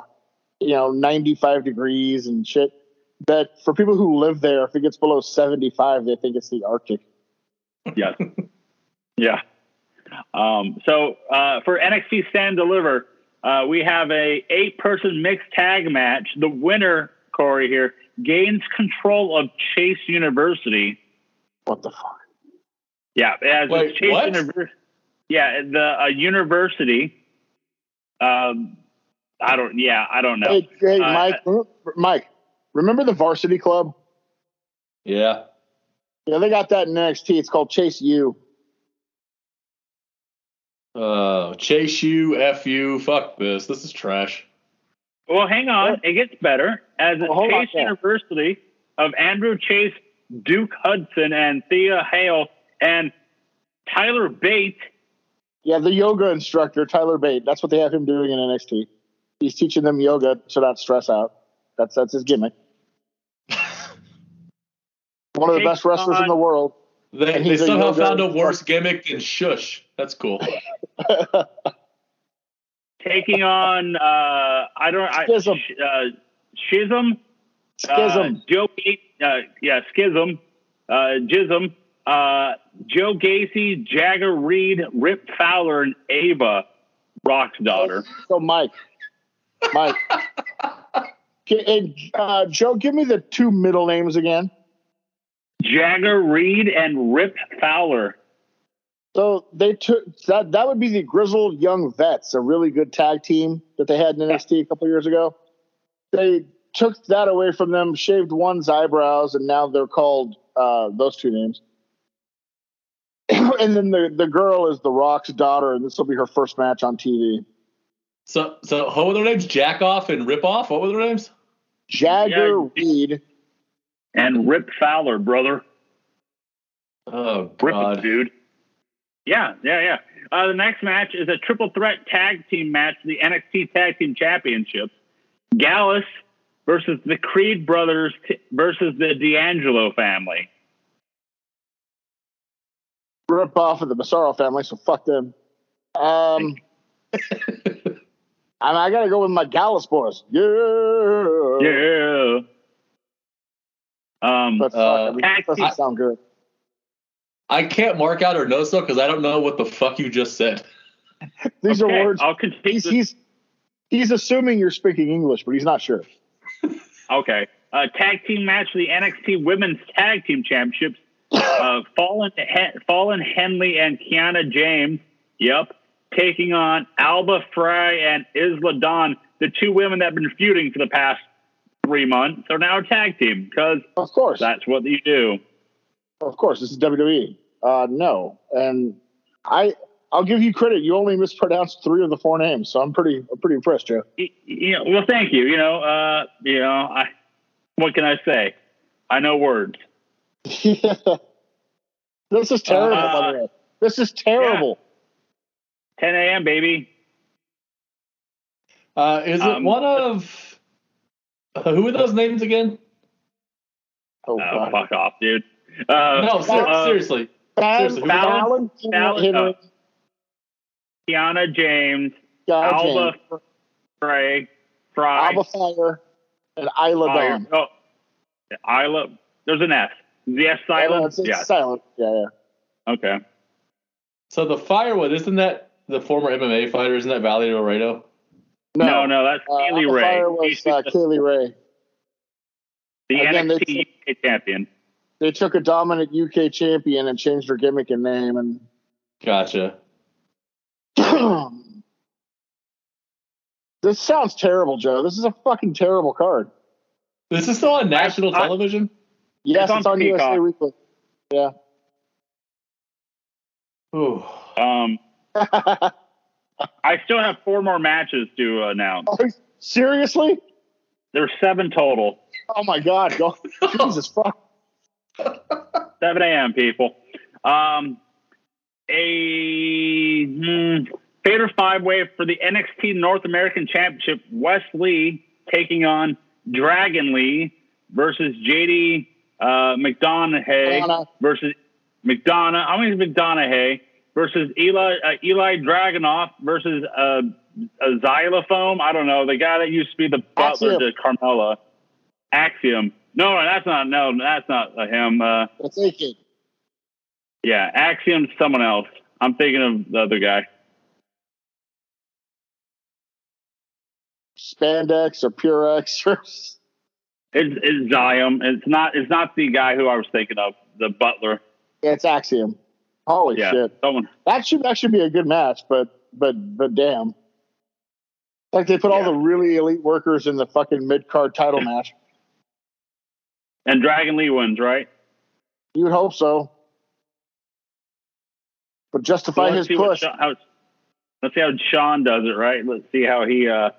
you know 95 degrees and shit. That for people who live there, if it gets below 75, they think it's the Arctic. Yes. *laughs* yeah. Um, so uh, for NXT Stand Deliver, uh, we have a eight person mixed tag match. The winner, Corey here, gains control of Chase University. What the fuck? Yeah, as Wait, Chase what? University. Yeah, the uh, university. Um, I don't. Yeah, I don't know. Hey, hey Uh, Mike, remember- Mike, remember the Varsity Club? Yeah. Yeah, they got that in NXT. It's called Chase U. Uh, chase you, f you, fuck this. This is trash. Well, hang on. It gets better as Well, hold on, Chase yeah. University of Andre Chase, Duke Hudson, and Thea Hail, and Tyler Bate. Yeah, the yoga instructor, Tyler Bate. That's what they have him doing in NXT. He's teaching them yoga to not stress out. That's that's his gimmick. *laughs* One of the Take best wrestlers in on- the world. They, And they he's a somehow yoga found a worse gimmick than shush. That's cool. *laughs* taking on uh, I don't I, Schism. sh- uh, Schism, Schism. uh, Joe uh, yeah, Schism, uh, Jism, uh, Joe Gacy, Jagger Reed, Rip Fowler, and Ava, Rock's daughter. So Mike, Mike, *laughs* and, uh, Joe, give me the two middle names again. Jagger Reed and Rip Fowler. So they took that. That would be the Grizzled Young Vets, a really good tag team that they had in NXT a couple years ago. They took that away from them, shaved one's eyebrows, and now they're called uh, those two names. *clears throat* and then the the girl is the Rock's daughter, and this will be her first match on TV. So, so what were their names? Jack off and rip off. What were their names? Jagger Yeah. Reed. And Rip Fowler, brother. Oh Rip God. dude. Yeah, yeah, yeah. Uh, the next match is a triple threat tag team match, the NXT Tag Team Championships. Gallus versus the Creed brothers t- versus the D'Angelo family. Rip off of the Massaro family, so fuck them. Um, *laughs* I, I gotta go with my Gallus boys. Yeah. Yeah. Um, But fuck, Uh, I mean, that doesn't I- sound good. I can't mark out or no so because I don't know what the fuck you just said. These okay, are words. I'll continue. He's, he's he's assuming you're speaking English, but he's not sure. Okay. Uh, tag team match for the NXT Women's Tag Team Championships. Uh, Fallon, Hen- Fallon Henley and Kiana James. Yep. Taking on Alba Fry and Isla Dawn, the two women that have been feuding for the past three months, are now a tag team because Of course, that's what you do. of course, this is WWE. Uh, no, and I I'll give you credit. You only mispronounced three of the four names, so I'm pretty I'm pretty impressed, Joe. You know, well, thank you. You know, uh, you know, I, what can I say? I know words. *laughs* this is terrible, Uh, by the way. This is terrible. 10 a.m. baby. Uh, is it Um, one of uh, who are those names again? Oh, Oh, God. fuck off, dude. Uh, no, ser- uh, seriously. Fallon, seriously, who's Fallon, Fallon, uh, Kiana James, Guy Alba James, Frey, Fry. Alba Fire, and Isla oh, Dawn. oh, Isla. There's an S. The S Isla, silent. it's, it's Yeah. silent. Yeah, yeah. Okay. So the firewood isn't that the former MMA fighter? Isn't that Valerie Laredo? No, no, no that's Uh, Kay Lee Ray. Fire was She's uh, Kay Lee Ray. the again, they- NXT UK champion. They took a dominant UK champion and changed her gimmick and name, and Gotcha. *clears throat* this sounds terrible, Joe. This is a fucking terrible card. This is still on national I- television. Yes, It's it's on on, USA Peacock. Weekly. Yeah. Ooh. Um, *laughs* I still have four more matches to announce. Seriously? There's seven total. Oh my God! Go, *laughs* Jesus fuck! 7 a.m. people. Um, a hmm, five way for the NXT North American Championship. Wes Lee taking on Dragon Lee versus JD uh, McDonagh versus McDonagh. I mean McDonagh versus Eli uh, Eli Dragunov versus uh, a xylophone. I don't know the guy that used to be the butler Axiom. to Carmella. Axiom. No, that's not. No, that's not uh, him. Uh, That's yeah, Axiom's someone else. I'm thinking of the other guy. Spandex or Purex or It's, it's Zion. It's not. It's not the guy who I was thinking of. The butler. yeah, it's Axiom. Holy Yeah, shit! someone. That should actually be a good match, but but but damn. Like they put all the really elite workers in the fucking mid card title *laughs* match. And Dragon Lee wins, right? You would hope so. But justify let's his push. Shawn, how, let's see how Shawn does it, right? Let's see how he. uh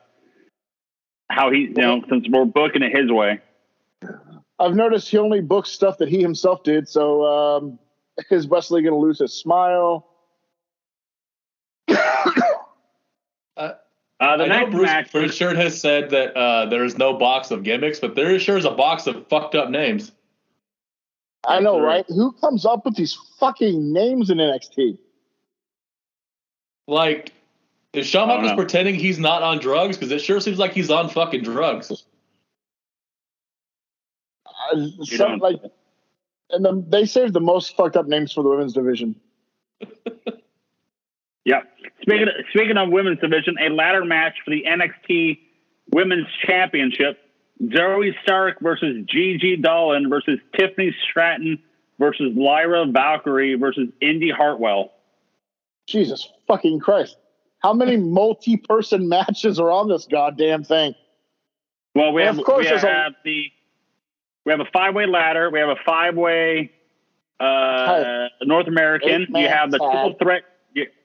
How he, you know, since we're booking it his way. I've noticed he only books stuff that he himself did. So um, is Wes Lee going to lose his smile? *coughs* Uh, the I know next Bruce match. Pritchard has said that uh, there is no box of gimmicks, but there sure is a box of fucked up names. I know, Right. right? Who comes up with these fucking names in NXT? Like, is Shawn I don't Michaels know. pretending he's not on drugs? Because it sure seems like he's on fucking drugs. Uh, some, like, and the, they saved the most fucked up names for the women's division. *laughs* Yep. Speaking of, speaking of women's division, a ladder match for the NXT Women's Championship: Zoey Stark versus Gigi Dolin versus Tiffany Stratton versus Lyra Valkyria versus Indi Hartwell. Jesus fucking Christ! How many multi-person matches are on this goddamn thing? Well, we Well, have of course we there's a- have the we have a five way ladder. We have a five way uh, North American. You have the tag. triple threat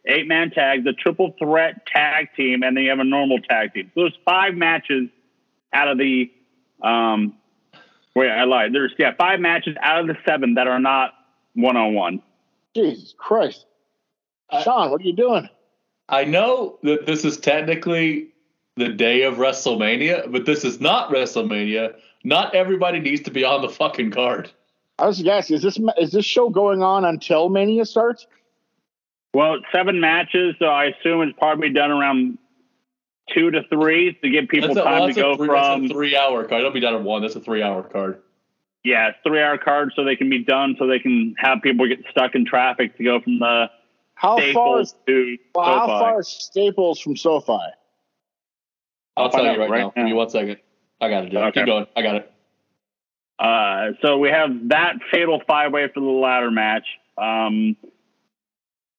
eight man tag, the triple threat tag team, and then you have a normal tag team. So there's five matches out of the um. Wait, I lied. There's yeah five matches out of the seven that are not one on one. Jesus Christ! Shawn, what are you doing? I know that this is technically the day of WrestleMania, but this is not WrestleMania. Not everybody needs to be on the fucking card. I was asking, is this is this show going on until Mania starts? Well, seven matches, so I assume it's probably done around two to three to give people That's a, well, time that's to go a three, that's from a three-hour card. It'll be done in one. That's a three-hour card. yeah, three hour card, so they can be done so they can have people get stuck in traffic to go from the How far is to well, how far is Staples from SoFi? I'll I'll tell you right, right now. Give me one second. I got it. Joe. Okay. Keep going. I got it. Uh, so we have that fatal five way for the ladder match. Um,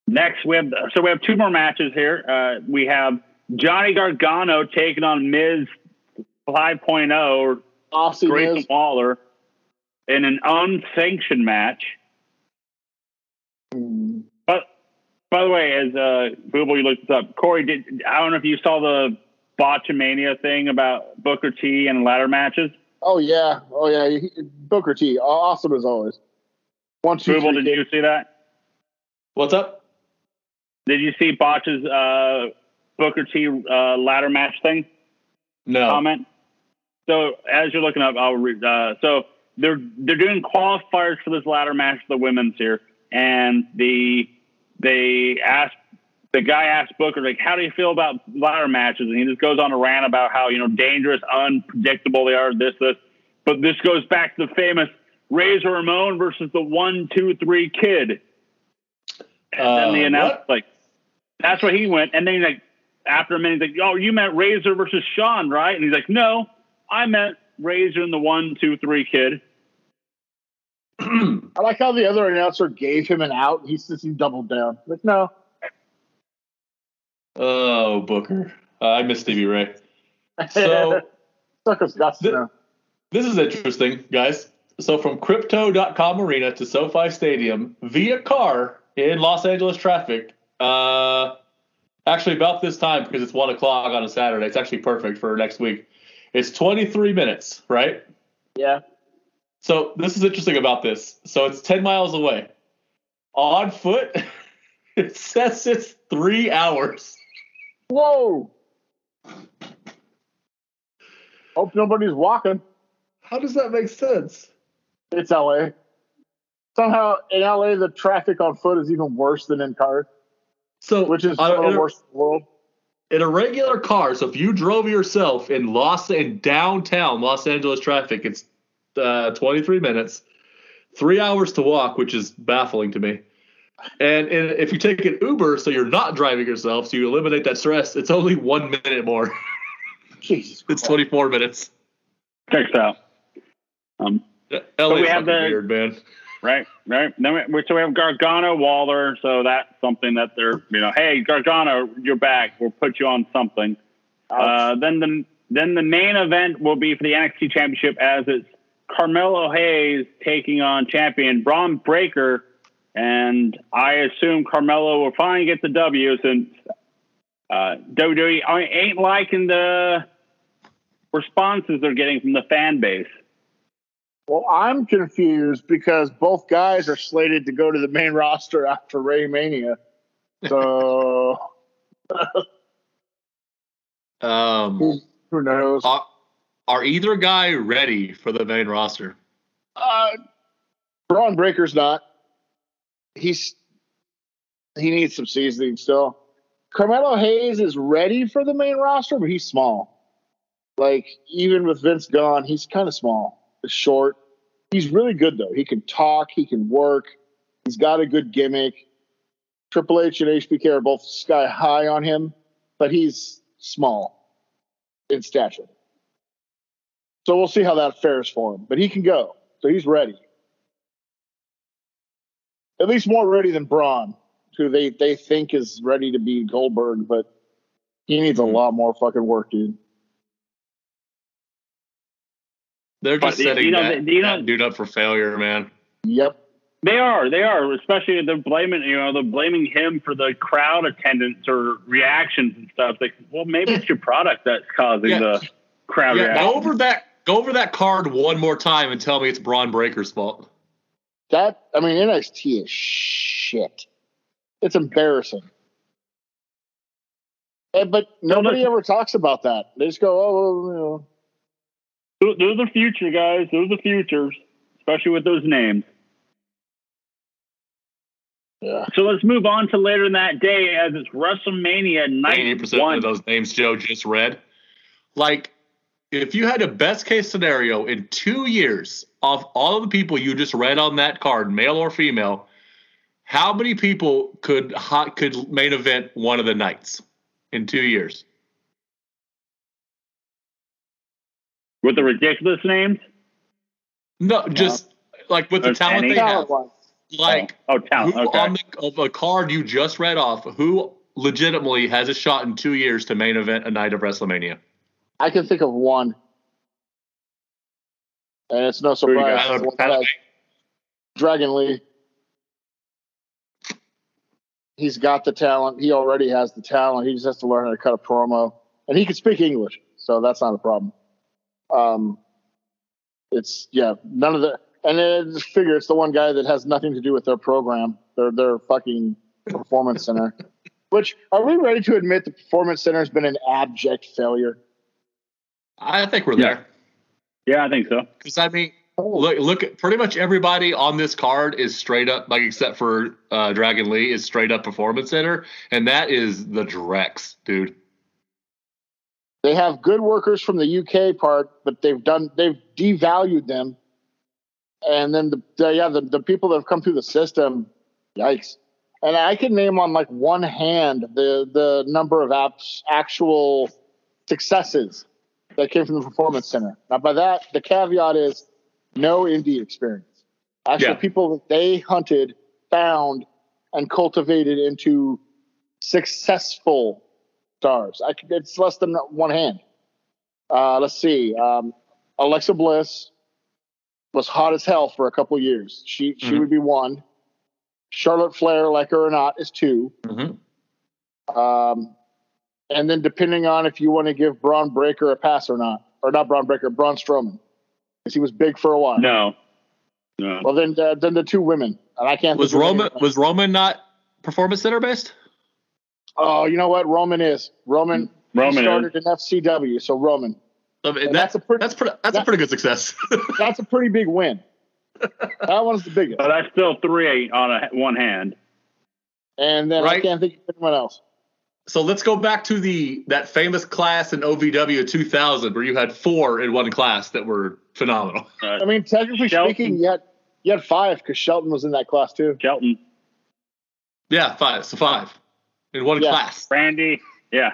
next, we have so we have two more matches here. Uh, we have Johnny Gargano taking on Miz 5.0 or Aussie Grayson Miz. Waller in an unsanctioned match. Hmm. But by the way, as uh, Booble, you looked this up. Corey, did I don't know if you saw the Botchamania thing about Booker T and ladder matches. Oh yeah, oh yeah. He, Booker T, awesome as always. One, two, Booble, three, did you see that? What's up? Did you see Botch's uh, Booker T uh, ladder match thing? No comment. So as you're looking up, I'll read. Uh, so they're they're doing qualifiers for this ladder match, the women's here, and the they asked the guy asked Booker like, "How do you feel about ladder matches?" And he just goes on a rant about how you know dangerous, unpredictable they are. This, this, but this goes back to the famous Razor Ramon versus the one, two, three kid. And uh, then they announced what? like that's where he went, and then he's like, after a minute, he's like, "Oh, you meant Razor versus Shawn, right?" And he's like, "No, I meant Razor and the one, two, three kid." I like how the other announcer gave him an out. He says he doubled down. Like, no. Oh, Booker. Uh, I miss Stevie Ray. So, *laughs* Sucker's got th- This is interesting, guys. So, from Crypto.com Arena to SoFi Stadium via car in Los Angeles traffic, uh, actually about this time because it's one o'clock on a Saturday. It's actually perfect for next week. It's 23 minutes, right? Yeah. So this is interesting about this. So it's 10 miles away. On foot, *laughs* it says it's three hours. Whoa. Hope nobody's walking. How does that make sense? It's LA. Somehow in LA, the traffic on foot is even worse than in cars. So, which is uh, the worst in the world. In a regular car, so if you drove yourself in Los in downtown Los Angeles traffic, it's uh, 23 minutes, three hours to walk, which is baffling to me. And, and if you take an Uber, so you're not driving yourself, so you eliminate that stress, it's only one minute more. Jesus, *laughs* it's 24 minutes. Checks out. Um, LA we have the weird, man. Right, right. Then we, so we have Gargano, Waller. So that's something that they're, you know, hey Gargano, you're back. We'll put you on something. Uh, then the then the main event will be for the NXT Championship as it's Carmelo Hayes taking on champion Bron Breakker, and I assume Carmelo will finally get the W since uh, WWE ain't liking the responses they're getting from the fan base. Well, I'm confused because both guys are slated to go to the main *laughs* roster after Ray Mania. So, *laughs* um, who, *laughs* who knows? Uh, are either guy ready for the main roster? Uh, Bron Breakker's not. He's he needs some seasoning still. Carmelo Hayes is ready for the main roster, but he's small. Like even with Vince gone, he's kind of small. Short. He's really good though. He can talk. He can work. He's got a good gimmick. Triple H and HBK are both sky high on him, but he's small in stature. So we'll see how that fares for him. But he can go. So he's ready. At least more ready than Bron, who they, they think is ready to be Goldberg, but he needs a hmm. lot more fucking work, dude. They're just but, setting you know, that, you know, that dude up for failure, man. Yep. They are. They are. Especially they're blaming you know they're blaming him for the crowd attendance or reactions and stuff. Like, well, maybe it's your product that's causing yeah. the crowd yeah, reaction. Over that Go over that card one more time and tell me it's Bron Breakker's fault. That I mean NXT is shit. It's embarrassing. And, but nobody ever talks about that. They just go, oh, you know. They're the future, guys. Those are the futures, especially with those names. Yeah. So let's move on to later in that day as it's WrestleMania night 80% one. of those names Joe just read. Like, if you had a best case scenario in two years of all of the people you just read on that card, male or female, how many people could could main event one of the nights in two years? With the ridiculous names? No, just like with the talent they have. Like, oh, oh talent. Okay. on the, of a card you just read off, who legitimately has a shot in two years to main event a night of WrestleMania? I can think of one, and it's no surprise. Dragon Lee. He's got the talent. He already has the talent. He just has to learn how to cut a promo, and he can speak English, so that's not a problem. Um, it's yeah, none of the and then just figure it's the one guy that has nothing to do with their program, their their fucking performance center. *laughs* Which are we ready to admit the performance center has been an abject failure? I think we're Yeah. there. Yeah, I think so. Because I mean, look, look. at- Pretty much everybody on this card is straight up, like except for uh, Dragon Lee, is straight up performance center, and that is the Drex, dude. They have good workers from the UK part, but they've done they've devalued them. And then the, the yeah the, the people that have come through the system, yikes! And I can name on like one hand the the number of apps actual successes that came from the performance center. Now by that the caveat is no indie experience. Actually, Yeah. people that they hunted, found, and cultivated into successful stars. I could, it's less than one hand. Uh, let's see. Um, Alexa Bliss was hot as hell for a couple years. She she Mhm. would be one. Charlotte Flair, like her or not, is 2 Mm-hmm. Um, and then depending on if you want to give Bron Breakker a pass or not, or not Bron Breakker, Braun Strowman, because he was big for a while. No. No. Well, then uh, then the two women, and I can't. Was Roman was Roman not performance center based? Oh, you know what? Roman is Roman. Roman he started in FCW, so Roman. I mean, And that's that's a pretty- that's pretty that's a pretty good success. *laughs* That's a pretty big win. *laughs* that one's the biggest. But that's still three on a, one hand. And then I can't think of anyone else. So let's go back to the that famous class in OVW 2000 where you had four in one class that were phenomenal. *laughs* Uh, I mean, technically Shelton. speaking, you had you had five because Shelton was in that class too. Shelton, Yeah, five. So five in one Yeah. class. Randy. Yeah.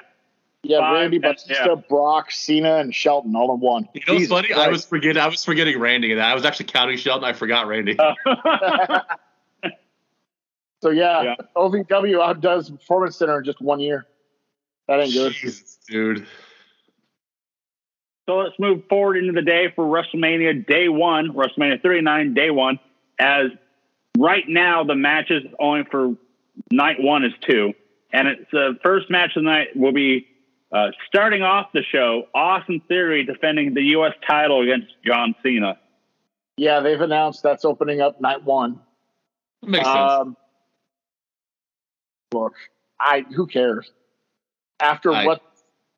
Yeah, Five, Randy, yeah. Batista, Brock, Cena, and Shelton all in one. You know what's Jesus funny? I was forgetting. I was forgetting Randy, and that. I was actually counting Shelton. I forgot Randy. Uh, *laughs* *laughs* So yeah, Yeah. OVW outdoes Performance Center in just one year. That ain't good. Jesus, dude. So let's move forward into the day for WrestleMania Day One, WrestleMania 39 Day One. As right now the matches only for night one is two, and it's the first match of the night will be uh, starting off the show. Austin Theory defending the U.S. title against John Cena. Yeah, they've announced that's opening up night one. Makes sense. Look, I who cares? After I- what?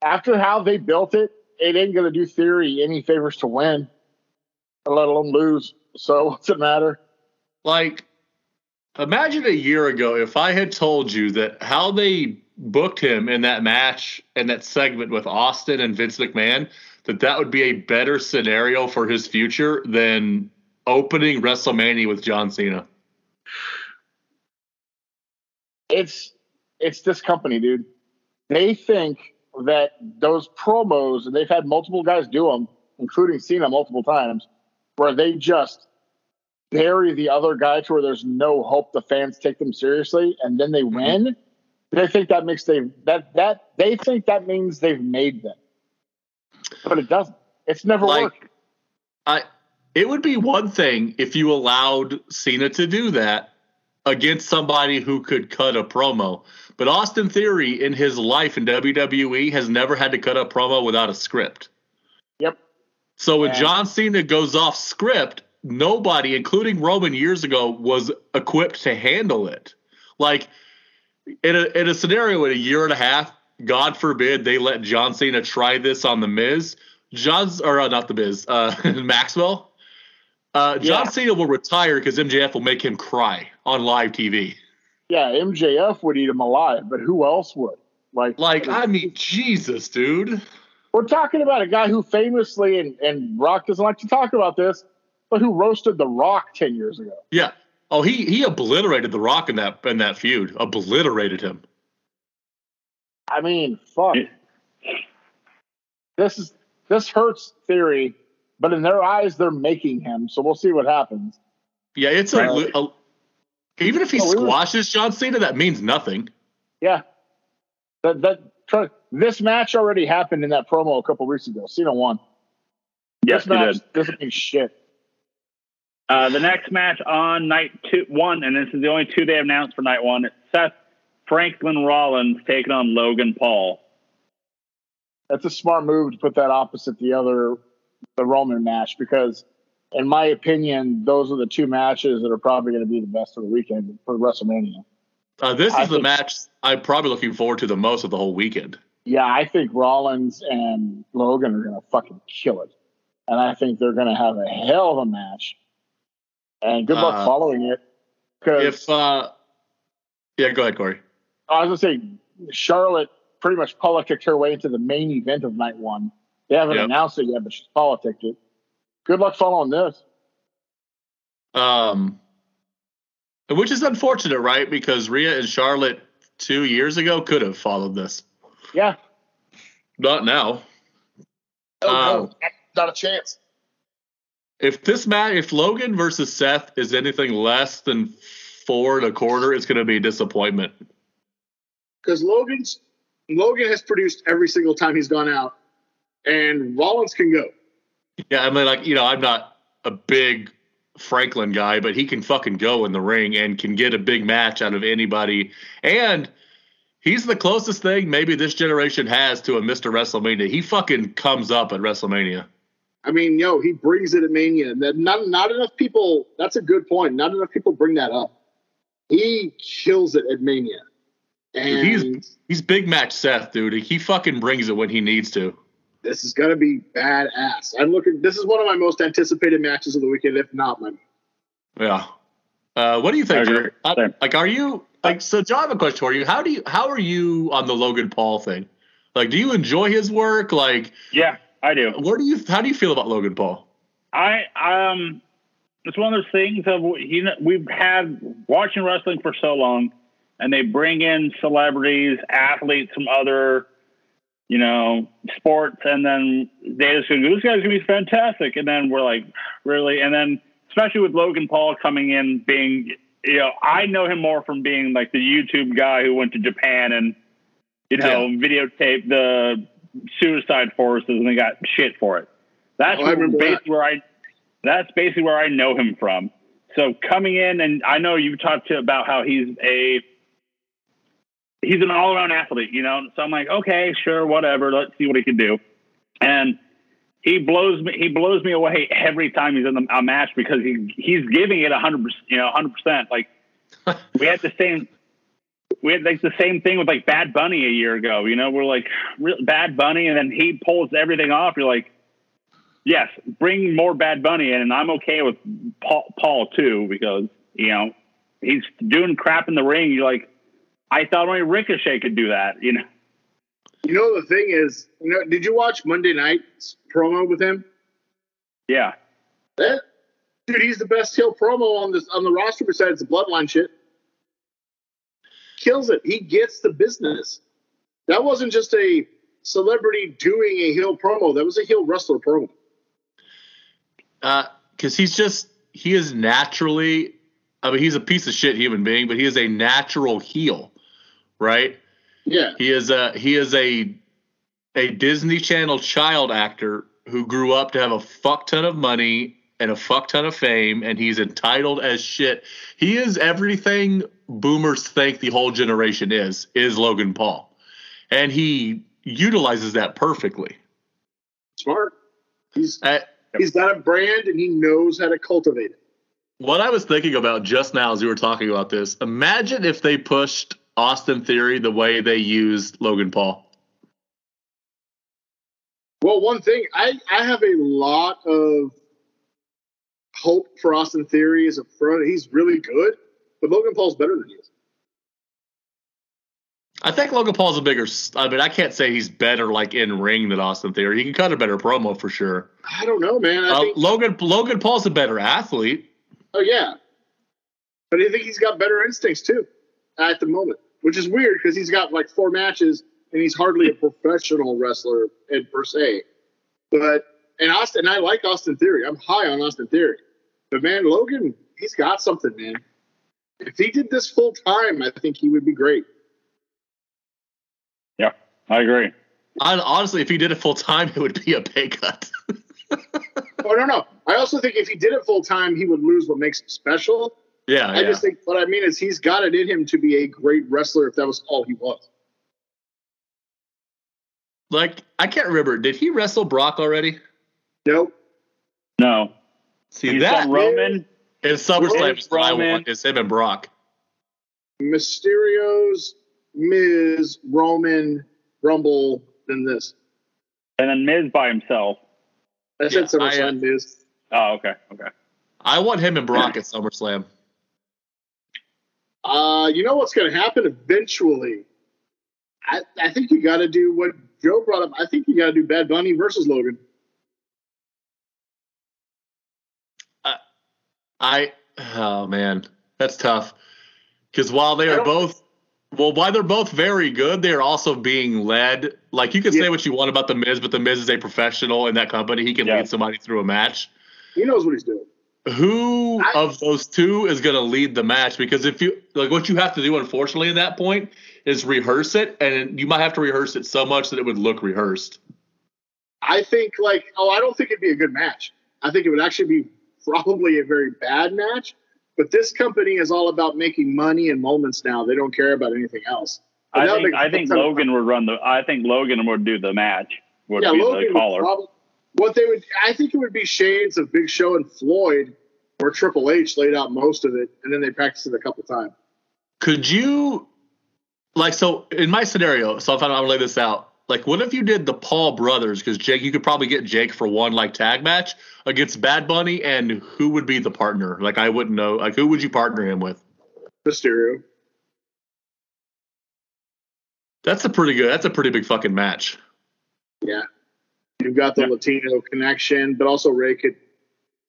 After how they built it, it ain't gonna do Theory any favors to win, let alone lose. So *laughs* what's it matter? Like, imagine a year ago if I had told you that how they booked him in that match and that segment with Austin and Vince McMahon, that that would be a better scenario for his future than opening WrestleMania with John Cena. It's it's this company, dude. They think that those promos, and they've had multiple guys do them, including Cena multiple times, where they just bury the other guy to where there's no hope the fans take them seriously, and then they mm-hmm. win. They think that makes they that that they think that means they've made them, but it doesn't. It's never Like, worked. I it would be one thing if you allowed Cena to do that against somebody who could cut a promo. But Austin Theory in his life in WWE has never had to cut a promo without a script. Yep. So when And- John Cena goes off script, nobody, including Roman years ago, was equipped to handle it. Like in a in a scenario in a year and a half, God forbid they let John Cena try this on the Miz. John's or uh, not the Miz, uh, *laughs* Maxwell. Uh, John Yeah. Cena will retire because MJF will make him cry on live TV. Yeah, MJF would eat him alive, but who else would? Like, Like, I mean, Jesus, dude. We're talking about a guy who famously, and, and Rock doesn't like to talk about this, but who roasted The Rock 10 years ago. Yeah. Oh, he he obliterated The Rock in that in that feud. Obliterated him. I mean, fuck. Yeah. This is this hurts theory, but in their eyes, they're making him. So we'll see what happens. Yeah, it's a, Right. a even if he Oh, we were- squashes John Cena, that means nothing. Yeah. That that this match already happened in that promo a couple weeks ago. Cena won. Yes, this he match did. doesn't mean shit. Uh, the next match on night two, one, and this is the only two they have announced for night one. It's Seth Franklin Rollins taking on Logan Paul. That's a smart move to put that opposite the other, the Roman match, because in my opinion, those are the two matches that are probably going to be the best of the weekend for WrestleMania. Uh, this I is the match I'm probably looking forward to the most of the whole weekend. Yeah, I think Rollins and Logan are going to fucking kill it. And I think they're going to have a hell of a match. And good luck Uh, following it. If uh, yeah, go ahead, Corey. I was going to say, Charlotte pretty much politicked her way into the main event of night one. They haven't Yep. announced it yet, but she's politicked it. Good luck following this. Um, which is unfortunate, right? Because Rhea and Charlotte two years ago could have followed this. Yeah. Not now. Oh, Um, no, not a chance. If this match, if Logan versus Seth is anything less than four and a quarter, it's going to be a disappointment. because Logan's Logan has produced every single time he's gone out, and Rollins can go. Yeah, I mean, like you know, I'm not a big Franklin guy, but he can fucking go in the ring and can get a big match out of anybody. And he's the closest thing maybe this generation has to a Mr. WrestleMania. He fucking comes up at WrestleMania. I mean, yo, he brings it at Mania, that not not enough people. That's a good point. Not enough people bring that up. He kills it at Mania, and He's he's big match Seth, dude. He fucking brings it when he needs to. This is gonna be badass. I'm looking. This is one of my most anticipated matches of the weekend, if not my. Yeah. Uh, what do you think? I agree. Jared? Like, are you like? So, John, I have a question for you. How do you? How are you on the Logan Paul thing? Like, do you enjoy his work? Like, Yeah, I do. where do you? How do you feel about Logan Paul? I um, it's one of those things of you know we've had watching wrestling for so long, and they bring in celebrities, athletes from other, you know, sports, and then they just go, "This guy's gonna be fantastic," and then we're like, "Really?" And then especially with Logan Paul coming in, being you know, I know him more from being like the YouTube guy who went to Japan and you know videotaped the suicide forces and they got shit for it. That's Oh, remember basically where I that's basically where I know him from. So coming in and I know you talked to about how he's a he's an all around athlete, you know. So I'm like, okay, sure, whatever. Let's see what he can do. And he blows me he blows me away every time he's in the, a match because he he's giving it hundred percent you know, hundred percent. Like *laughs* we had the same we had like the same thing with like Bad Bunny a year ago. You know, we're like real, Bad Bunny, and then he pulls everything off. You're like, yes, bring more Bad Bunny in, and I'm okay with Paul, Paul too because you know he's doing crap in the ring. You're like, I thought only Ricochet could do that. You know, You know the thing is, you know, did you watch Monday night's promo with him? yeah, That dude, he's the best heel promo on this on the roster besides the bloodline shit. Kills it. He gets the business. That wasn't just a celebrity doing a heel promo. That was a heel wrestler promo. Uh, because he's just he is naturally i mean he's a piece of shit human being but he is a natural heel right Yeah. he is a he is a a disney channel child actor who grew up to have a fuck ton of money and a fuck ton of fame and he's entitled as shit he is everything boomers think the whole generation is is logan paul and he utilizes that perfectly Smart. He's Uh, he's got a brand and he knows how to cultivate it. What I was thinking about just now as you were talking about this, imagine if they pushed Austin Theory the way they used Logan Paul. Well, one thing I I have a lot of hope for Austin Theory as a pro. He's really good, but Logan Paul's better than he is. I think Logan Paul's a bigger. I mean, I can't say he's better like in ring than Austin Theory. He can cut a better promo for sure. I don't know, man. I Uh, think Logan Logan Paul's a better athlete. oh yeah, but I think he's got better instincts too at the moment, which is weird because he's got like four matches and he's hardly a professional wrestler in per se. But and Austin, I like Austin Theory. I'm high on Austin Theory, but man, Logan, he's got something, man. If he did this full time, I think he would be great. yeah, I agree. I, honestly, if he did it full time, it would be a pay cut. *laughs* Oh no, no. I also think if he did it full time, he would lose what makes him special. Yeah, I yeah. just think what I mean is he's got it in him to be a great wrestler if that was all he was. like I can't remember. Did he wrestle Brock already? Nope. No, See he's that Roman. in SummerSlam is what I Roman. want. Is him and Brock. Mysterio's Miz, Roman, Rumble, then this. and then Miz by himself. I Yeah, said I, uh, SummerSlam Miz. Oh, okay, okay. I want him and Brock at SummerSlam. Uh, you know what's going to happen eventually? I, I think you got to do what Joe brought up. I think you got to do Bad Bunny versus Logan. I oh man, that's tough. Because while they are both well, while they're both very good, they are also being led. Like you can say what you want about the Miz, but the Miz is a professional in that company. He can Yeah. lead somebody through a match. He knows what he's doing. Who I- of those two is going to lead the match? Because if you like, what you have to do, unfortunately, at that point, is rehearse it, and you might have to rehearse it so much that it would look rehearsed. I think like oh, I don't think it'd be a good match. I think it would actually be probably a very bad match. But this company is all about making money and moments now. They don't care about anything else. But I think makes I think. Logan would run the. I think Logan would do the match. Would yeah, be Logan the would caller. probably what they would. I think it would be shades of Big Show and Floyd, where Triple H laid out most of it, and then they practiced it a couple times. Could you, like, so in my scenario, so if I'm gonna lay this out, like, what if you did the Paul brothers? Because Jake, you could probably get Jake for one like tag match against Bad Bunny, and who would be the partner? Like, I wouldn't know. Like, who would you partner him with? Mysterio. That's a pretty good. That's a pretty big fucking match. Yeah. You've got the Yeah. Latino connection, but also Rey could.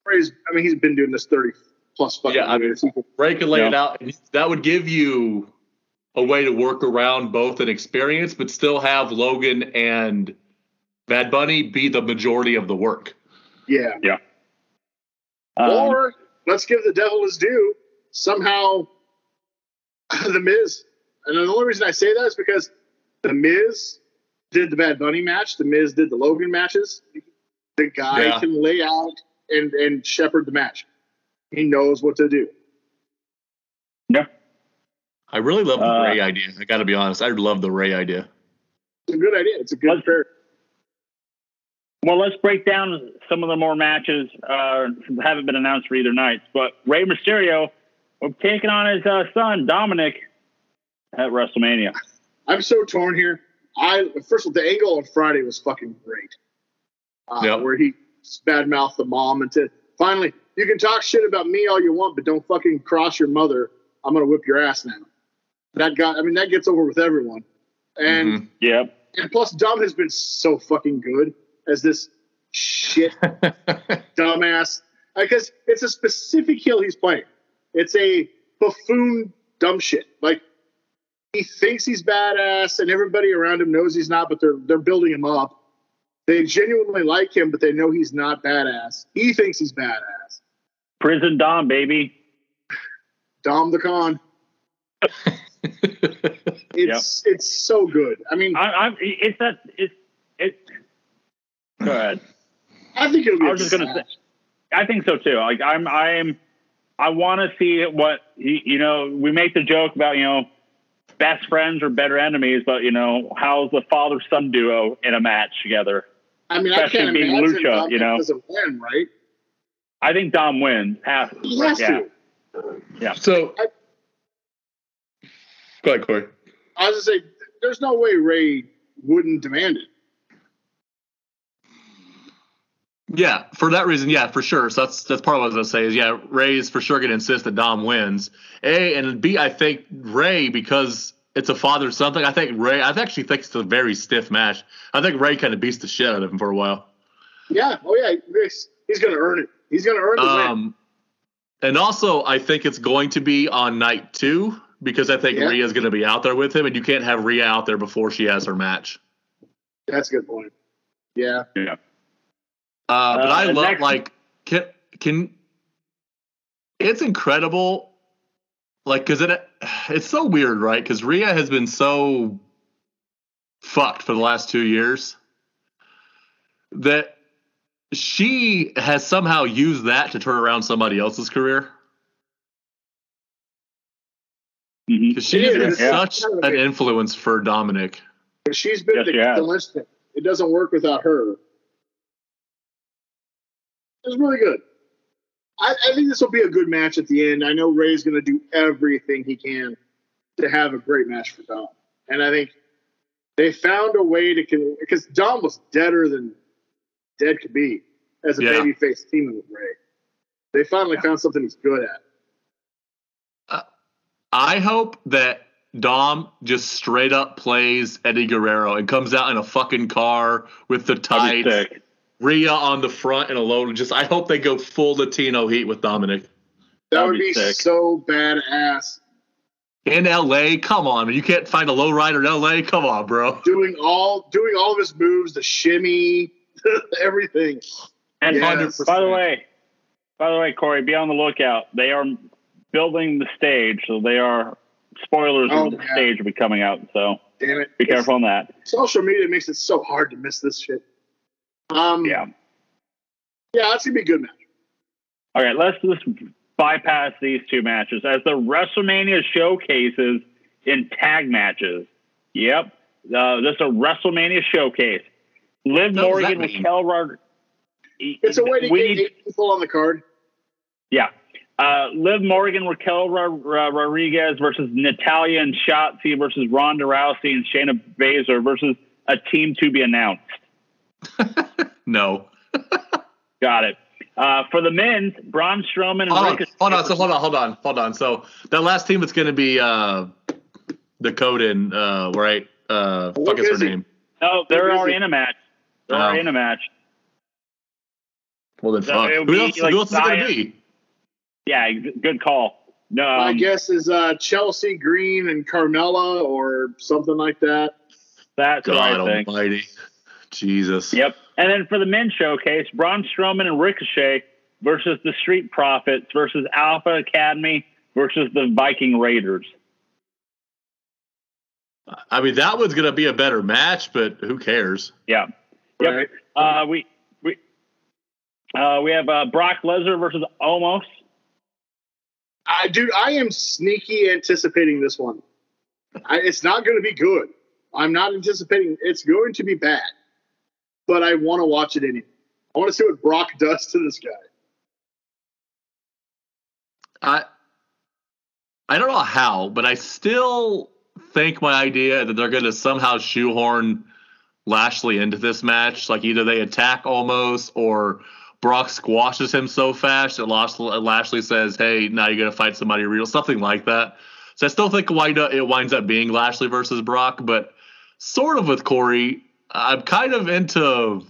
Rey's. I mean, he's been doing this thirty plus fucking Yeah, I mean, years. He could- Rey could lay Yeah. it out. and That would give you a way to work around both an experience, but still have Logan and Bad Bunny be the majority of the work. yeah. Um, or let's give the devil his due. Somehow, *laughs* the Miz. And the only reason I say that is because the Miz did the Bad Bunny match. The Miz did the Logan matches. The guy Yeah. can lay out and and shepherd the match. He knows what to do. yeah. I really love the Uh, Rey idea. I got to be honest. I love the Rey idea. It's a good idea. It's a good Let's- pair. Well, let's break down some of the more matches uh, that haven't been announced for either nights. But Rey Mysterio taking on his uh, son Dominic at WrestleMania. I'm so torn here. I first of all, the angle on Friday was fucking great. Uh, Yep. Where he badmouthed the mom and said, "Finally, you can talk shit about me all you want, but don't fucking cross your mother. I'm gonna whip your ass now." That got. I mean, that gets over with everyone. And Mhm. Yep. and plus, Dom has been so fucking good as this shit *laughs* dumbass because it's a specific heel he's playing. It's a buffoon dumb shit. Like he thinks he's badass, and everybody around him knows he's not, but they're they're building him up. They genuinely like him, but they know he's not badass. He thinks he's badass. Prison Dom, baby. Dom the con. *laughs* It's it's so good. I mean, I, I'm. It's that. It's. It. Go ahead. I think it'll be. I a was just gonna say- I think so too. Like I'm. I'm. I want to see what you you know. We make the joke about you know, best friends or better enemies, but you know, how's the father son duo in a match together? I mean, I especially can't being imagine Lucha, Dom you know. doesn't win, right? I think Dom wins. Half. He has yeah. to. so, I- go ahead, Corey. I was gonna say, there's no way Rey wouldn't demand it. Yeah, for that reason, yeah, for sure. So that's that's part of what I was gonna say is yeah, Rey is for sure gonna insist that Dom wins. A and B, I think Rey because it's a father son thing. I think Rey. I actually think it's a very stiff match. I think Rey kind of beats the shit out of him for a while. Yeah. Oh yeah. He's, he's gonna earn it. He's gonna earn the win. Um, and also, I think it's going to be on night two because I think Yeah. Rhea's going to be out there with him, and you can't have Rhea out there before she has her match. That's a good point. Yeah. Yeah. Uh, but Uh, I love next- like can can it's incredible like because it it's so weird right because Rhea has been so fucked for the last two years that she has somehow used that to turn around somebody else's career Mhm. 'Cause she's Yeah, been yeah. such an influence for Dominic. She's been Yes, the, she the linchpin. It doesn't work without her. It was really good. I, I think this will be a good match at the end. I know Rey's going to do everything he can to have a great match for Dom, and I think they found a way to because Dom was deader than dead could be as a Yeah. babyface teaming with Rey. They finally found something he's good at. Uh, I hope that Dom just straight up plays Eddie Guerrero and comes out in a fucking car with the That'd tights, sick. Rhea on the front and alone. Just I hope they go full Latino heat with Dominic. That That'd be be sick. so badass. In LA, come on, man. You can't find a low rider in LA? Come on, bro. Doing all doing all of his moves, the shimmy, *laughs* everything. And Yes. by the way, by the way, Corey, be on the lookout. They are building the stage, so they are spoilers Oh, of the yeah. stage will be coming out. So Damn it. be careful on that. Social media makes it so hard to miss this shit. Um Yeah. yeah, that's gonna be a good match. All right, let's just bypass these two matches as the WrestleMania showcases in tag matches. Yep, uh, this is a WrestleMania showcase. Liv What Morgan, that mean? Raquel Rod- It's a way to we get people on the card. Yeah. Uh, Liv Morgan, Raquel Ro- Ro- Rodriguez versus Natalya and Shotzi versus Ronda Rousey and Shayna Baszler versus a team to be announced. *laughs* No. *laughs* Got it. Uh, for the men's, Braun Strowman and Hold on, hold on, so hold on, hold on, hold on. So that last team is going to be uh, Dakota and uh, right. Uh, What fuck is her he? name? No, they're Who is already in a match. They're already in a match. Well then, So fuck. it'll Who be else, like who else is it going to be? Yeah, good call. No, My um, guess is uh, Chelsea Green and Carmella or something like that. that's what God I think. Almighty, Jesus. Yep. And then for the men's showcase, Braun Strowman and Ricochet versus the Street Profits versus Alpha Academy versus the Viking Raiders. I mean, that one's going to be a better match, but who cares? Yeah. Yep. Right? Uh, we we uh, we have uh, Brock Lesnar versus Omos. I dude, I am sneaky anticipating this one. I, it's not going to be good. I'm not anticipating it's going to be bad, but I want to watch it anyway. I want to see what Brock *laughs* does to this guy. I I don't know how, but I still think my idea that they're going to somehow shoehorn Lashley into this match, like either they attack Omos or Brock squashes him so fast that Lashley says, "Hey, now you're going to fight somebody real," something like that. So I still think it winds up being Lashley versus Brock, but sort of with Corey, I'm kind of into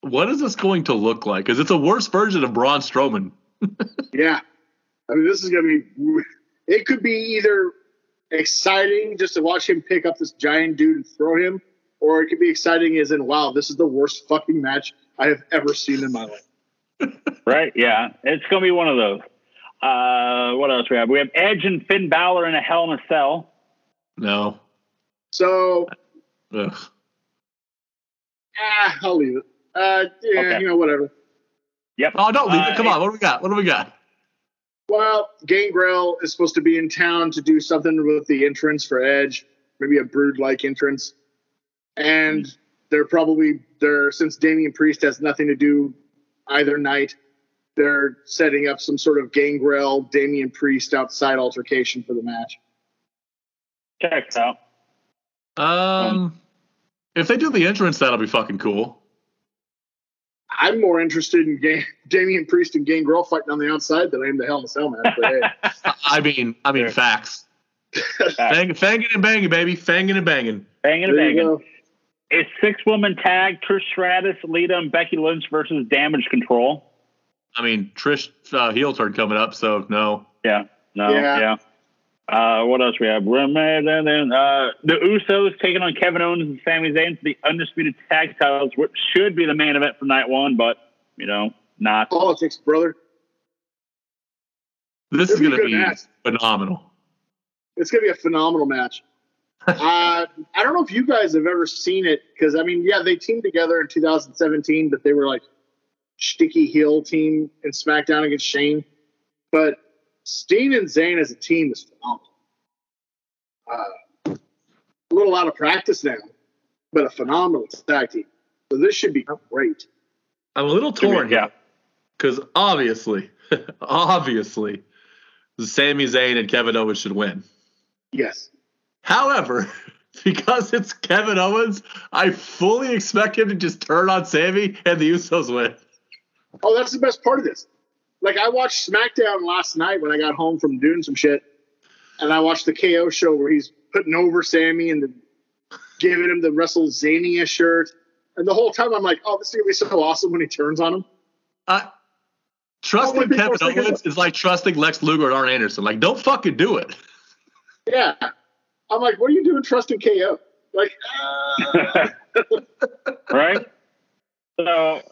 what is this going to look like? Because it's a worse version of Braun Strowman. *laughs* Yeah. I mean, this is going to be, it could be either exciting just to watch him pick up this giant dude and throw him, or it could be exciting as in, wow, this is the worst fucking match I have ever seen in my life. *laughs* Right? Yeah. It's going to be one of those. Uh, what else we have? We have Edge and Finn Balor in a Hell in a Cell. No. So, Ugh. Ah, I'll leave it. Uh, yeah, Okay. you know, whatever. Yep. Oh, don't leave Uh, it. Come on. What do we got? What do we got? Well, Gangrel is supposed to be in town to do something with the entrance for Edge, maybe a brood like entrance. And they're probably they're since Damian Priest has nothing to do either night, they're setting up some sort of Gangrel Damian Priest outside altercation for the match. Checks out. Um, if they do the entrance, that'll be fucking cool. I'm more interested in Ga- *laughs* Damian Priest and Gangrel fighting on the outside than I am the Hell in a Cell match. But hey, *laughs* I mean, I mean, Sure. facts. Fang, fanging and banging, baby. Fanging and banging. Banging and banging. It's six woman tag, Trish Stratus, Lita, and Becky Lynch versus Damage Control. I mean, Trish uh, heel turn coming up, so no. Yeah. No. Yeah. Yeah. Uh, what else we have? And then uh, the Usos taking on Kevin Owens and Sami Zayn for the undisputed tag titles, which should be the main event for night one, but you know, not. Politics, brother. This is It'll be going to a good be phenomenal. It's gonna be a phenomenal match. *laughs* uh, I don't know if you guys have ever seen it because I mean, yeah, they teamed together in 2017, but they were like sticky heel team in SmackDown against Shane. But Steen and Zayn as a team is phenomenal. uh, a little out of practice now, but a phenomenal tag team. So this should be great. I'm a little torn yeah. because obviously, *laughs* obviously, Sami Zayn and Kevin Owens should win. Yes. However, *laughs* because it's Kevin Owens, I fully expect him to just turn on Sami and the Usos win. Oh, that's the best part of this. Like I watched SmackDown last night when I got home from doing some shit, and I watched the KO show where he's putting over Sami and the, giving him the WrestleZania shirt. And the whole time I'm like, oh, this is gonna be so awesome when he turns on him. Uh, trusting people Kevin are Owens is like trusting Lex Luger and Arn Anderson. Like, don't fucking do it. Yeah. I'm like, what are you doing trusting KO? Like, uh, *laughs* right? So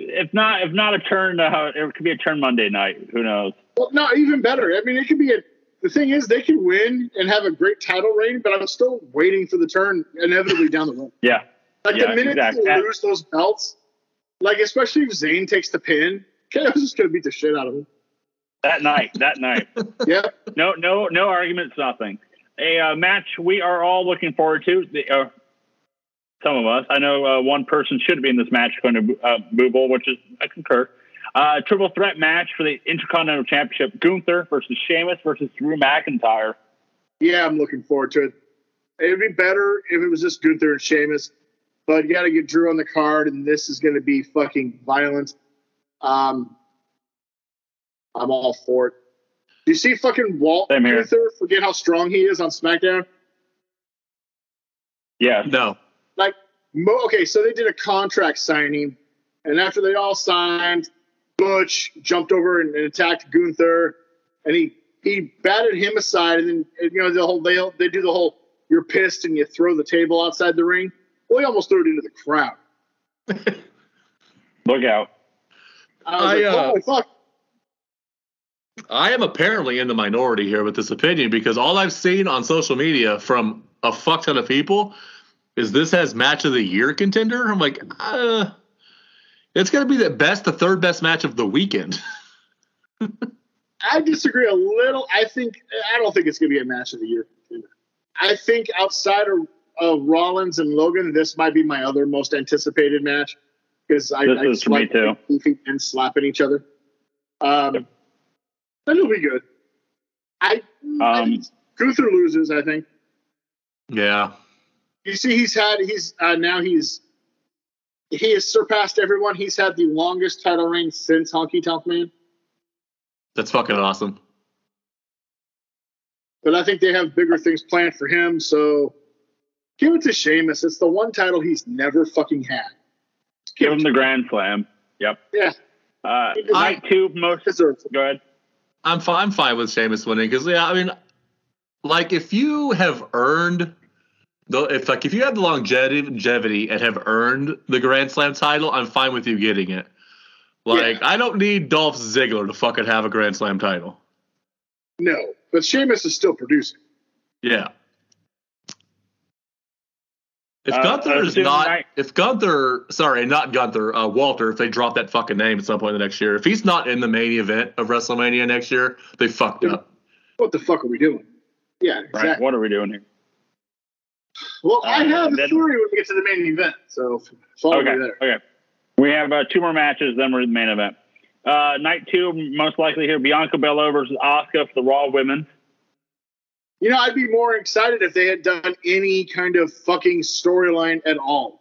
if not if not a turn, uh, it could be a turn Monday night. Who knows? well, no, even better. I mean, it could be a. The thing is, they can win and have a great title reign, but I'm still waiting for the turn inevitably down the road. *laughs* Yeah, Like Yeah, the minute exactly. you lose those belts, like especially if Zayn takes the pin, *laughs* KO's just gonna beat the shit out of him. that night, that night. *laughs* Yeah. No, no, no arguments, nothing. A uh, match we are all looking forward to. The, uh, some of us. I know uh, one person should be in this match going to uh, Booble, which is I concur. Uh, triple threat match for the Intercontinental Championship: Gunther versus Sheamus versus Drew McIntyre. Yeah, I'm looking forward to it. It'd be better if it was just Gunther and Sheamus, but you got to get Drew on the card, and this is going to be fucking violent. Um, I'm all for it. Do you see fucking Walt Same here. Gunther forget how strong he is on SmackDown? Yeah. No. Like, mo- okay, so they did a contract signing, and after they all signed, Butch jumped over and, and attacked Gunther, and he he batted him aside, and then you know the whole they they do the whole you're pissed and you throw the table outside the ring. Well, he almost threw it into the crowd. *laughs* Look out. I I, like, uh, holy fuck! I am apparently in the minority here with this opinion because all I've seen on social media from a fuck ton of people is this has match of the year contender. I'm like, uh, it's going to be the best, the third best match of the weekend. *laughs* I disagree a little. I think I don't think it's going to be a match of the year. Contender. I think outside of, of Rollins and Logan, this might be my other most anticipated match because I, This I just for like too. goofy and slapping each other. Um, that'll be good. I, I Um, Gunther loses. I think Yeah. You see he's had he's uh, now he's he has surpassed everyone. He's had the longest title reign since Honky Tonk Man. That's fucking awesome. but I think they have bigger things planned for him. So give it to Sheamus. It's the one title he's never fucking had. Give him the Grand Slam. Yep. Yeah, Uh, I- night two most. deserves. Go ahead. I'm fine. I'm fine with Sheamus winning because yeah, I mean, like if you have earned the if like if you have the longevity longevity and have earned the Grand Slam title, I'm fine with you getting it. Like I don't need Dolph Ziggler to fucking have a Grand Slam title. No, but Sheamus is still producing. Yeah. If Uh, Gunther is not, night- if Gunther, sorry, not Gunther, uh, Walter, if they drop that fucking name at some point in the next year, if he's not in the main event of WrestleMania next year, they fucked up. What the fuck are we doing? Yeah, Right. exactly. What are we doing here? Well, I Uh, have a then- theory when we get to the main event. So follow Okay. me there. Okay. We have uh, two more matches, then we're in the main event. Uh, night two, most likely here, Bianca Belair versus Asuka for the Raw Women. You know, I'd be more excited if they had done any kind of fucking storyline at all.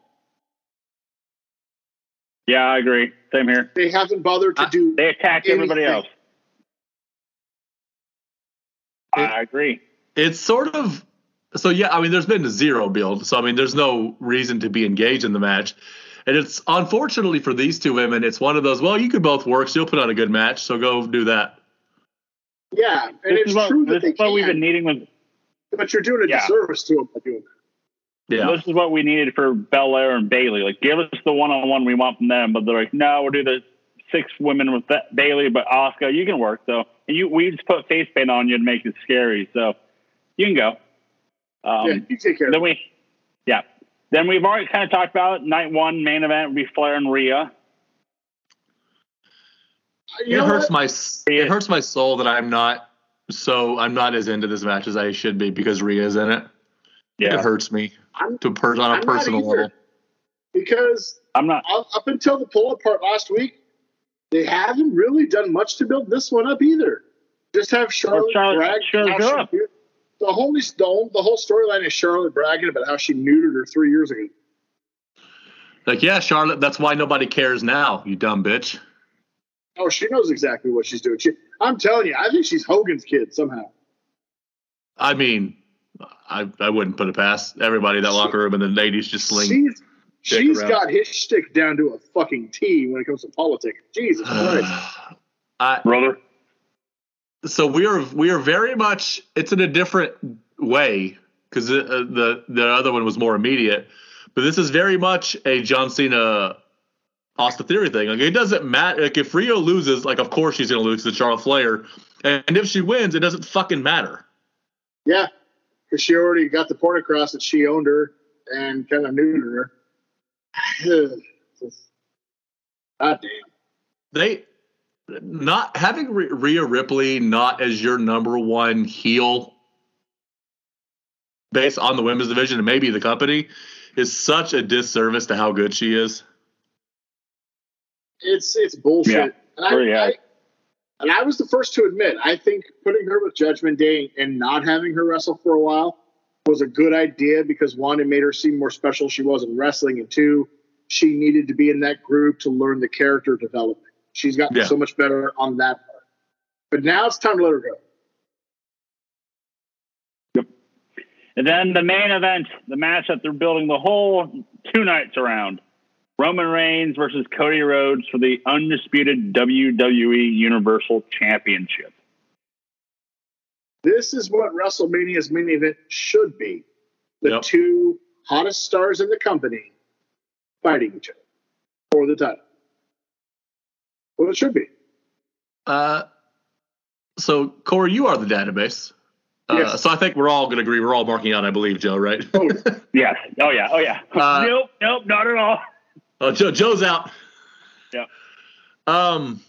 Yeah, I agree. Same here. They haven't bothered to Uh, do. They attacked everybody Anything. else. I agree. It's sort of so yeah. I mean, there's been a zero build, so I mean, there's no reason to be engaged in the match. And it's unfortunately for these two women, it's one of those. Well, you could both work, so you'll put on a good match, so go do that. Yeah, and This it's is what, true that this they is what we've been needing with. but you're doing a Yeah. disservice to them by doing that. Yeah, This is what we needed for Belair and Bayley. Like, give us the one-on-one we want from them. But they're like, no, we'll do the six women with that Bayley, but Asuka, you can work. So, and you, we just put face paint on you to make it scary. So, you can go. Um, yeah, you take care Then it. we, yeah. Then we've already kind of talked about it. night one main event would be Flair and Rhea. You it hurts what? my s- it hurts my soul that I'm not so I'm not as into this match as I should be because Rhea's in it. Yeah, It hurts me I'm, to per- on a I'm personal level. because I'm not. up up until the pull apart last week, they haven't really done much to build this one up either. Just have Charlotte, Charlotte- brag Charlotte the whole the whole, the whole storyline is Charlotte bragging about how she neutered her three years ago. Like, yeah, Charlotte, that's why nobody cares now, you dumb bitch. Oh, she knows exactly what she's doing. She, I'm telling you, I think she's Hogan's kid somehow. I mean, I, I wouldn't put it past everybody in that locker room in the 80s just sling. She's dick she's around. got his shtick down to a fucking T when it comes to politics. Jesus *sighs* Christ. I, brother. So we are we are very much it's in a different way because the, uh, the the other one was more immediate, but this is very much a John Cena Austin Theory thing. Like it doesn't matter. Like if Rhea loses, like of course she's gonna lose to Charlotte Flair, and if she wins, it doesn't fucking matter. Yeah, because she already got the point across that she owned her and kind of neutered her. *sighs* God damn. They not having Rhea Rhea Ripley not as your number one heel based on the women's division and maybe the company is such a disservice to how good she is. It's it's bullshit. Yeah, and, I, I, and I was the first to admit, I think putting her with Judgment Day and not having her wrestle for a while was a good idea because one, it made her seem more special she was in wrestling, and two, she needed to be in that group to learn the character development. She's gotten Yeah. so much better on that part. But now it's time to let her go. And then the main event, the match that they're building the whole two nights around. Roman Reigns versus Cody Rhodes for the undisputed WWE Universal Championship. This is what WrestleMania's main event should be. The Yep. two hottest stars in the company fighting each other for the title. Well, it should be. Uh, so Corey, you are the database. Uh, Yes. So I think we're all going to agree. We're all marking out, I believe, Joe, right? Oh, *laughs* Yes. Oh yeah. Oh yeah. Uh, nope. Nope. Not at all. Oh, Joe, Joe's out. Yeah. Um.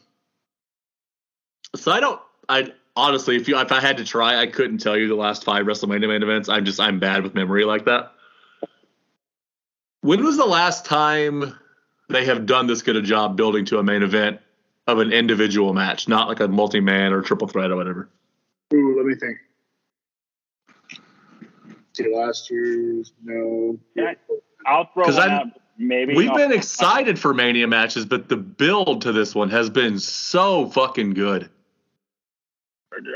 So I don't. I honestly, if you if I had to try, I couldn't tell you the last five WrestleMania main events. I'm just I'm bad with memory like that. When was the last time they have done this good a job building to a main event of an individual match, not like a multi-man or triple threat or whatever? ooh, let me think. See, last year's no. Yeah. I'll throw 'Cause one out. Maybe We've been excited for Mania matches, but the build to this one has been so fucking good.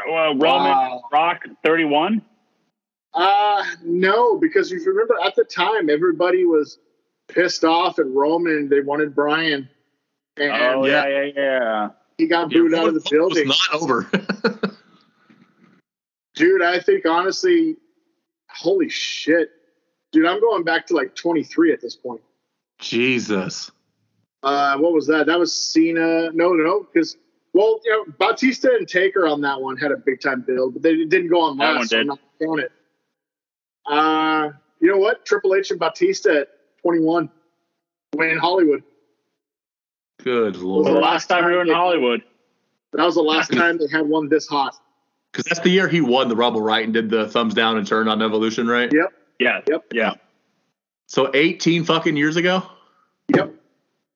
Well, Roman Wow. Rock 31. Uh no, because if you remember at the time, everybody was pissed off at Roman. They wanted Bryan, and Oh yeah. yeah, yeah, yeah. he got booed out of the It was building. not over. *laughs* Dude, I think honestly, holy shit. Dude, I'm going back to like 23 at this point. Jesus. Uh, what was that? That was Cena. No, no, no, because well, you know, Batista and Taker on that one had a big time build, but they didn't go on last. That one last. so I'm did. not it. Uh, you know what? Triple H and Batista at 21, in Hollywood. Good It was the last time we were in Hollywood. That was the last time they had one this hot. Because that's the year he won the Rumble, right? And did the thumbs down and turn on Evolution, right? Yep, Yeah. Yep. Yeah. So 18 fucking years ago? yep.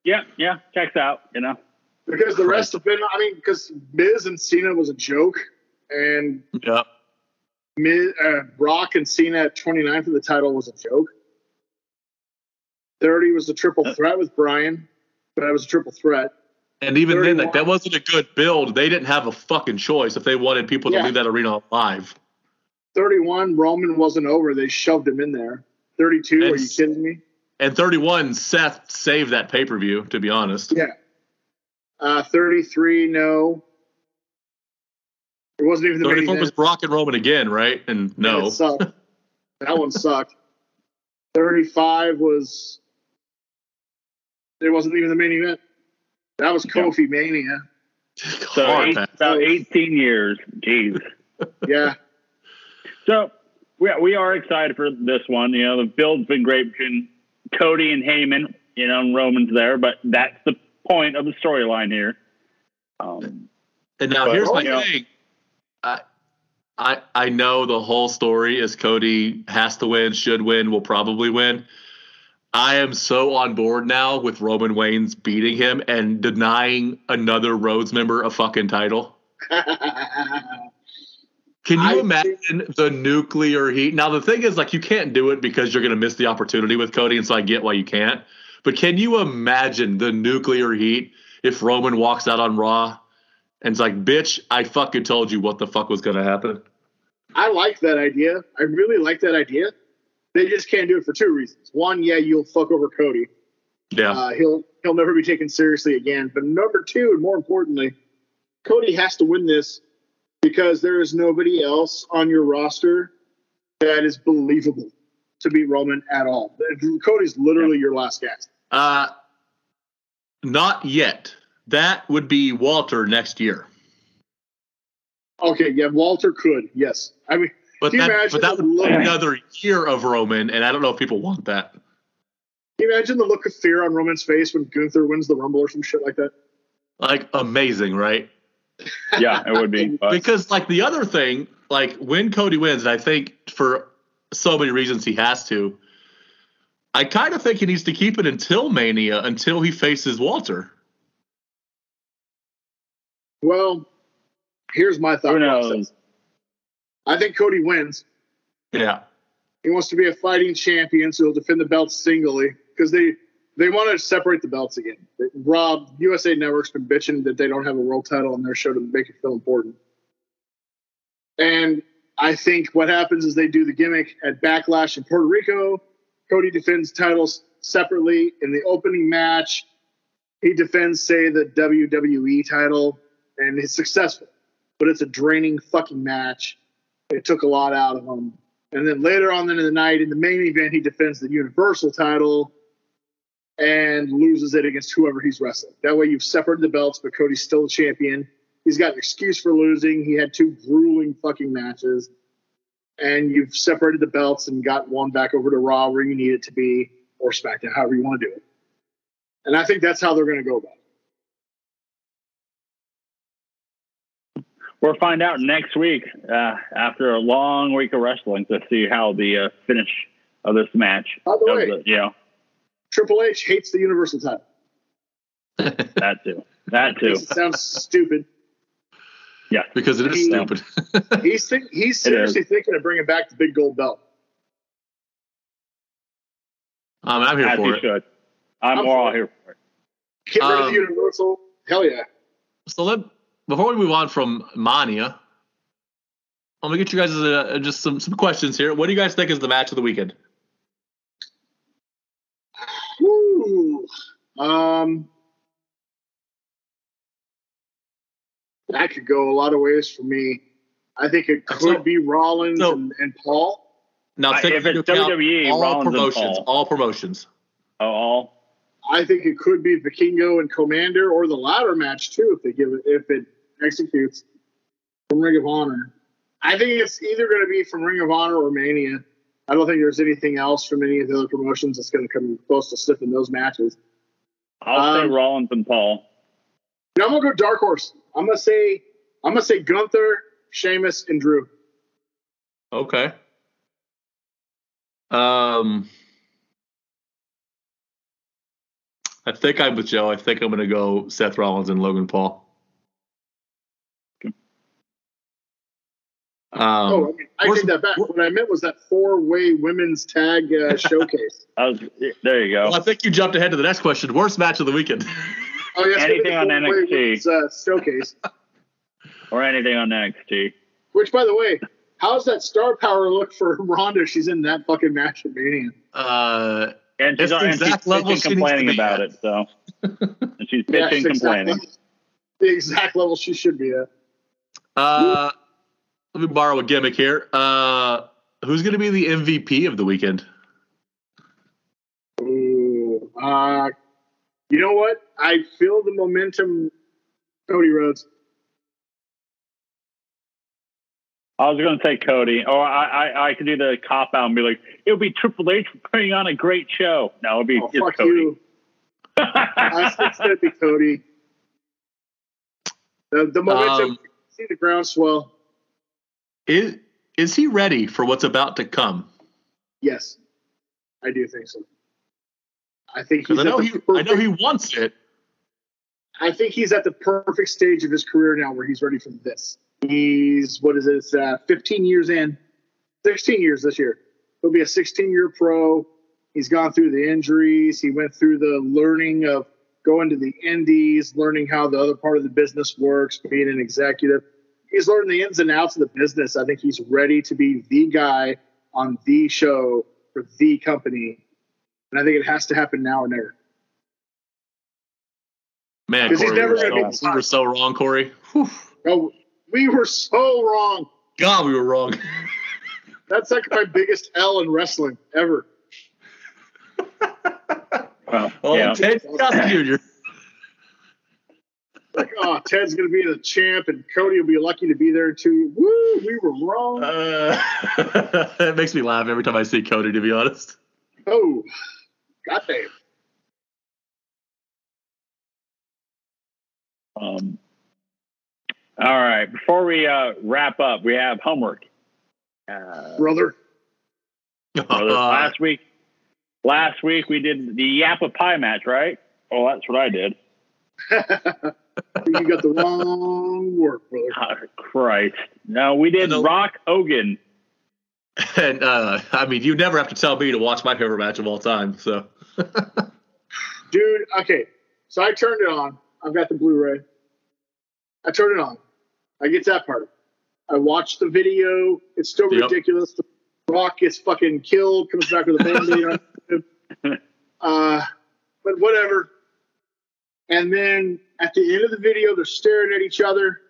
Yeah. Yeah. Checks out. You know. Because the rest have been, I mean, because Miz and Cena was a joke, and Yeah. Miz, uh, Brock and Cena at 29 for the title was a joke. 30 was a triple threat with Bryan, but I was a triple threat. And even then, like that wasn't a good build. They didn't have a fucking choice if they wanted people to leave that arena alive. 31, Roman wasn't over. They shoved him in there. 32, are you kidding me? And 31, Seth saved that pay per view, to be honest. Yeah. Uh, 33, no. It wasn't even the main 34 was event. Brock and Roman again, right? And no. That one sucked. *laughs* 35 was. It wasn't even the main event. That was Kofi Mania. So Hard eight, about 18 years. Jeez. *laughs* Yeah. So we we are excited for this one. You know, the build's been great between Cody and Heyman. You know, and Roman's there, but that's the point of the storyline here. Um, And now But- here's my yeah. thing. I, I I know the whole story is Cody has to win, should win, will probably win. I am so on board now with Roman Reigns beating him and denying another Rhodes member a fucking title. *laughs* Can you I imagine the nuclear heat? Now the thing is, like, you can't do it because you're going to miss the opportunity with Cody, and so I get why you can't. But can you imagine the nuclear heat if Roman walks out on Raw and it's like, "Bitch, I fucking told you what the fuck was going to happen." I like that idea. I really like that idea. They just can't do it for two reasons. One, yeah, you'll fuck over Cody. Yeah, Uh, he'll he'll never be taken seriously again. But number two, and more importantly, Cody has to win this because there is nobody else on your roster that is believable to beat Roman at all. Cody's literally your last gasp. uh, not yet. That would be Walter next year. Okay, yeah, Walter could, yes. I mean, But you that, imagine but that the would be look- another year of Roman, and I don't know if people want that. can you imagine the look of fear on Roman's face when Gunther wins the Rumble or some shit like that? Like amazing, right? *laughs* Yeah, it would be. But because like the other thing, like when Cody wins, and I think for so many reasons he has to. I kind of think he needs to keep it until Mania, until he faces Walter. Well, here's my thought who knows? process. I think Cody wins. Yeah. He wants to be a fighting champion, so he'll defend the belts singly because they they want to separate the belts again. Rob, USA Network's been bitching that they don't have a world title on their show to make it feel important. And I think what happens is they do the gimmick at Backlash in Puerto Rico. Cody defends titles separately in the opening match. He defends, say, the WWE title, and he's successful. But it's a draining fucking match. It took a lot out of him. And then later on in the night, in the main event, he defends the Universal title and loses it against whoever he's wrestling. That way, you've separated the belts, but Cody's still a champion. He's got an excuse for losing. He had two grueling fucking matches. And you've separated the belts and got one back over to Raw where you need it to be, or SmackDown, however you want to do it. And I think that's how they're going to go about it. We'll find out next week uh, after a long week of wrestling to see how the uh, finish of this match. By the way, the- you know, Triple H hates the Universal title. *laughs* that too. That too. It sounds stupid. Yeah. because it is He- stupid. *laughs* He's think, he's seriously thinking of bringing back the big gold belt. um, I'm here As for you it. should. I'm, I'm all for it. here for it. Get rid of Um, the Universal. Hell yeah. So let before we move on from Mania, I'm gonna get you guys uh, just some some questions here. What do you guys think is the match of the weekend? Woo. Um, that could go a lot of ways for me. I think it could So- be Rollins so- and, and Paul. Now, I- take if into it's WWE, all Rollins and promotions, Paul. all promotions. Oh, all. I think it could be Vikingo and Komander or the ladder match too if they give it if it executes from Ring of Honor. I think it's either going to be from Ring of Honor or Mania. I don't think there's anything else from any of the other promotions that's going to come close to sniffing those matches. I'll Um, say Rollins and Paul. You know, I'm gonna go dark horse. I'm gonna say I'm gonna say Gunther, Sheamus, and Drew. Okay. Um, I think I'm with Joe. I think I'm gonna go Seth Rollins and Logan Paul. Um, oh, I, mean, I take that back. What I meant was that four-way women's tag uh, *laughs* showcase. Was, there you go. well, I think you jumped ahead to the next question. Worst match of the weekend. *laughs* Oh yes, Anything on NXT. women's, uh, showcase. *laughs* Or anything on NXT. Which, by the way, how's that star power look for Ronda? She's in that fucking match at Mania. Uh, And she's, It's the and she's exact level she complaining about at. it. So, and she's Yeah, bitching she's exact complaining. level- the exact level she should be at. uh, let me borrow a gimmick here. Uh, who's gonna be the MVP of the weekend? Ooh, uh, you know what? I feel the momentum. Cody Rhodes. I was going to say Cody, or I, I, I could do the cop out and be like, it would be Triple H putting on a great show. No, it'd be Oh, it's fuck Cody. you. I think it's gonna be Cody. The, the momentum. Um, see the groundswell. Is is he ready for what's about to come? Yes, I do think so. I think he's I know he the I know he wants it. I think he's at the perfect stage of his career now where he's ready for this. He's what is it? Uh, 15 years in, 16 years this year. He'll be a 16 year pro. He's gone through the injuries. He went through the learning of going to the indies, learning how the other part of the business works, being an executive. He's learned the ins and outs of the business. I think he's ready to be the guy on the show for the company. And I think it has to happen now or never. Man, 'Cause he's Corey, we never were, gonna so, be- we were so wrong, Corey. Whew. Oh, we were so wrong. God, we were wrong. *laughs* That's like my biggest L in wrestling ever. Well, Oh, yeah. Ted DiBiase Jr. Like, oh, Ted's gonna be the champ, and Cody will be lucky to be there too. Woo, we were wrong. Uh, *laughs* it makes me laugh every time I see Cody. To be honest. oh, goddamn. Um, all right. Before we uh, wrap up, we have homework. Uh, brother. brother, *laughs* last week, last week we did the Yappa Pie match, right? Oh, that's what I did. *laughs* you got the wrong work, brother. Oh, Christ. No, we did No. Rock Hogan. *laughs* And uh, I mean, you never have to tell me to watch my favorite match of all time. So *laughs* Dude, okay. So I turned it on. I've got the Blu-ray. I turned it on. I get to that part. I watched the video. It's still Yep. ridiculous. The Rock gets fucking killed, comes back with a band-aid on him. *laughs* Uh, but whatever. And then at the end of the video, they're staring at each other.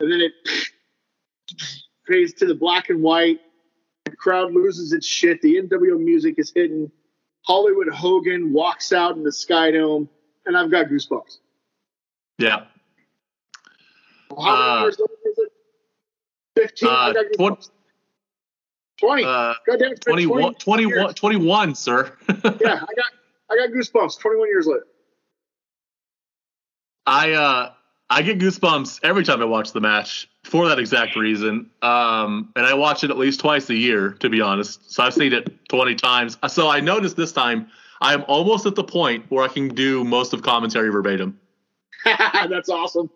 And then it *laughs* fades to the black and white. The crowd loses its shit. The NWO music is hitting. Hollywood Hogan walks out in the Sky Dome, and I've got goosebumps. yeah, How many Uh, years is it? 15? uh, I got twen- goosebumps. 20. uh, God damn, been 21, 21, 21, sir. *laughs* Yeah, I got I got goosebumps 21 years later. I uh I get goosebumps every time I watch the match for that exact reason. Um, and I watch it at least twice a year, to be honest. So I've seen it 20 times. So I noticed this time I am almost at the point where I can do most of commentary verbatim. *laughs* That's awesome.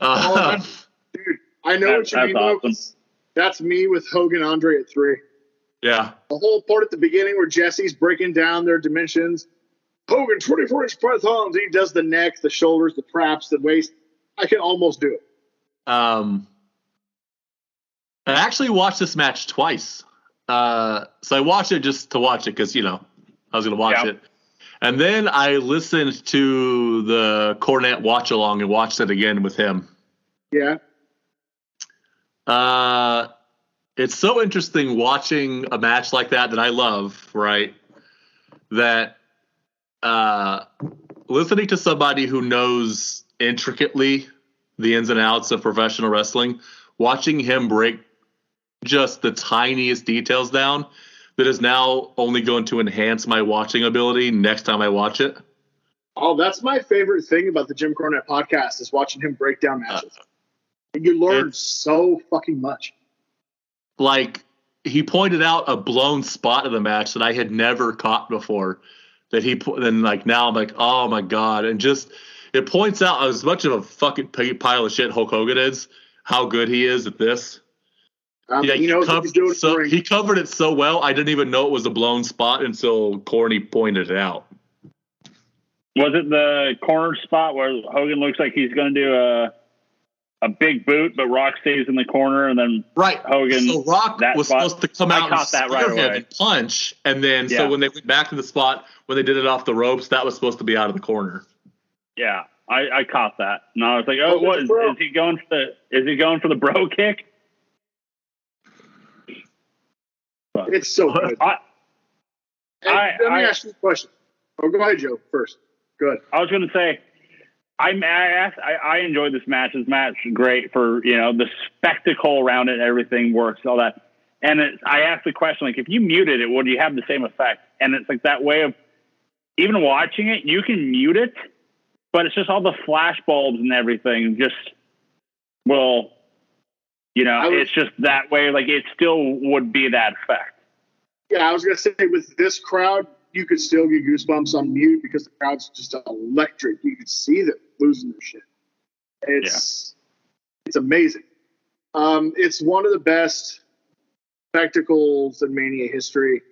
Uh, *laughs* Dude, I know That- what you that's mean. awesome. That's me with Hogan Andre at three. yeah. The whole part at the beginning where Jesse's breaking down their dimensions. Hogan, 24 inch pythons. He does the neck, the shoulders, the traps, the waist. I can almost do it. Um, I actually watched this match twice. Uh, so I watched it just to watch it because you know I was going to watch Yeah. it, and then I listened to the Cornette watch along and watched it again with him. Yeah. Uh, it's so interesting watching a match like that that I love, right? That uh, listening to somebody who knows intricately the ins and outs of professional wrestling, watching him break just the tiniest details down that is now only going to enhance my watching ability next time I watch it. Oh, that's my favorite thing about the Jim Cornette podcast is watching him break down matches. you learn so fucking much. like he pointed out a blown spot of the match that I had never caught before. That he po- then like now I'm like oh my god and just it points out as much of a fucking pile of shit Hulk Hogan is how good he is at this. Um, Yeah, he he knows what covered he's doing. it so for he covered it so well I didn't even know it was a blown spot until Corny pointed it out. Was it the corner spot where Hogan looks like he's going to do a a big boot, but Rock stays in the corner, and then Right. Hogan, So Rock that was spot- supposed to come out and caught that right away. and punch, and then Yeah. so when they went back to the spot when they did it off the ropes, that was supposed to be out of the corner. yeah, I, I caught that, and I was like, oh, Hogan's what is, is he going for the? Is he going for the bro *laughs* kick? But, It's so good. I, Hey, I- let me I- ask you a question. Oh, go ahead, Joe. First. Good. I was going to say, I, I I, enjoyed this match. This match great for you know the spectacle around it. Everything works, all that. And it, I asked the question like, if you muted it, would you have the same effect? And it's like that way of even watching it, you can mute it, but it's just all the flash bulbs and everything just will You know, would- it's just that way. Like it still would be that effect. Yeah, I was gonna say with this crowd, you could still get goosebumps on mute because the crowd's just electric. You could see them losing their shit. It's it's amazing. Um, it's one of the best spectacles in Mania history.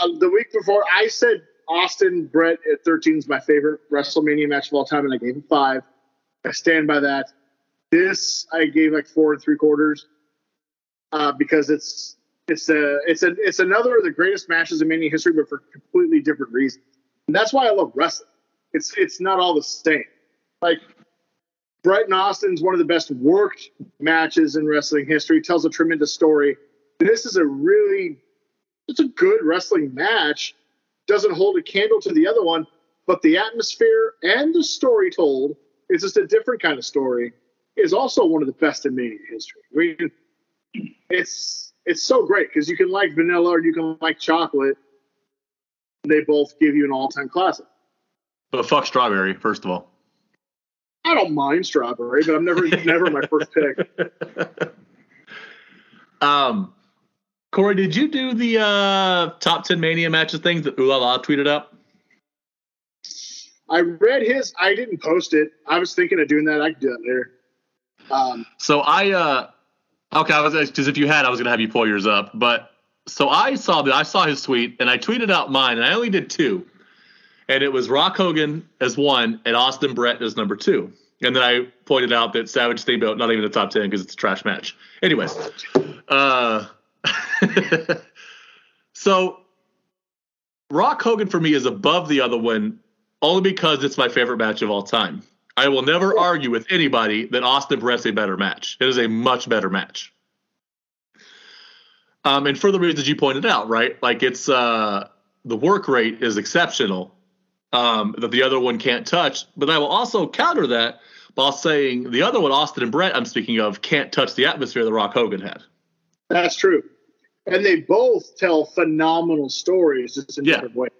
Uh, the week before, I said Austin Brett at 13 is my favorite WrestleMania match of all time, and I gave him five. I stand by that. This I gave like four and three quarters uh, because it's it's a it's a it's another of the greatest matches in Mania history, but for completely different reasons. And that's why I love wrestling. It's it's not all the same. Like and Austin's one of the best worked matches in wrestling history. Tells a tremendous story. This is a really it's a good wrestling match. Doesn't hold a candle to the other one, but the atmosphere and the story told is just a different kind of story. Is also one of the best in Mania history. I mean, it's it's so great because you can like vanilla or you can like chocolate. They both give you an all-time classic. But fuck strawberry, first of all. I don't mind strawberry, but I'm never never my first pick. *laughs* um, Corey, did you do the uh, top ten mania matches things that Ulala tweeted up? I read his. I didn't post it. I was thinking of doing that. I could do that later. Um, So I uh okay, I was because if you had, I was gonna have you pull yours up. But so I saw that. I saw his tweet and I tweeted out mine, and I only did two, and it was Rock Hogan as one and Austin Brett as number two. And then I pointed out that Savage Steamboat not even the top ten because it's a trash match. Anyways, uh, *laughs* so Rock Hogan for me is above the other one only because it's my favorite match of all time. I will never argue with anybody that Austin Brett's a better match. It is a much better match. Um, and for the reasons you pointed out, right? Like it's uh, the work rate is exceptional um, that the other one can't touch. But I will also counter that by saying the other one, Austin and Brett, I'm speaking of, can't touch the atmosphere that Rock Hogan had. that's true, and they both tell phenomenal stories, just in Yeah. different ways.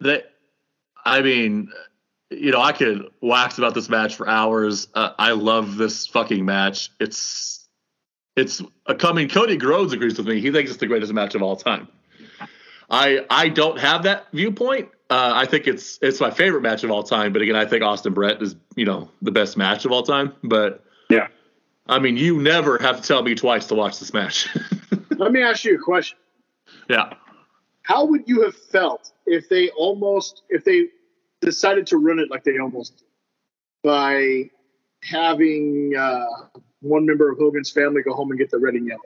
That, I mean, you know, I could wax about this match for hours. Uh, I love this fucking match. It's, it's. I mean, Cody Rhodes agrees with me. He thinks it's the greatest match of all time. I I don't have that viewpoint. Uh, I think it's it's my favorite match of all time. But again, I think Austin Brett is you know the best match of all time. But Yeah. I mean, you never have to tell me twice to watch this match. *laughs* Let me ask you a question. yeah. How would you have felt if they almost if they decided to run it like they almost did by having uh, one member of Hogan's family go home and get the red and yellow?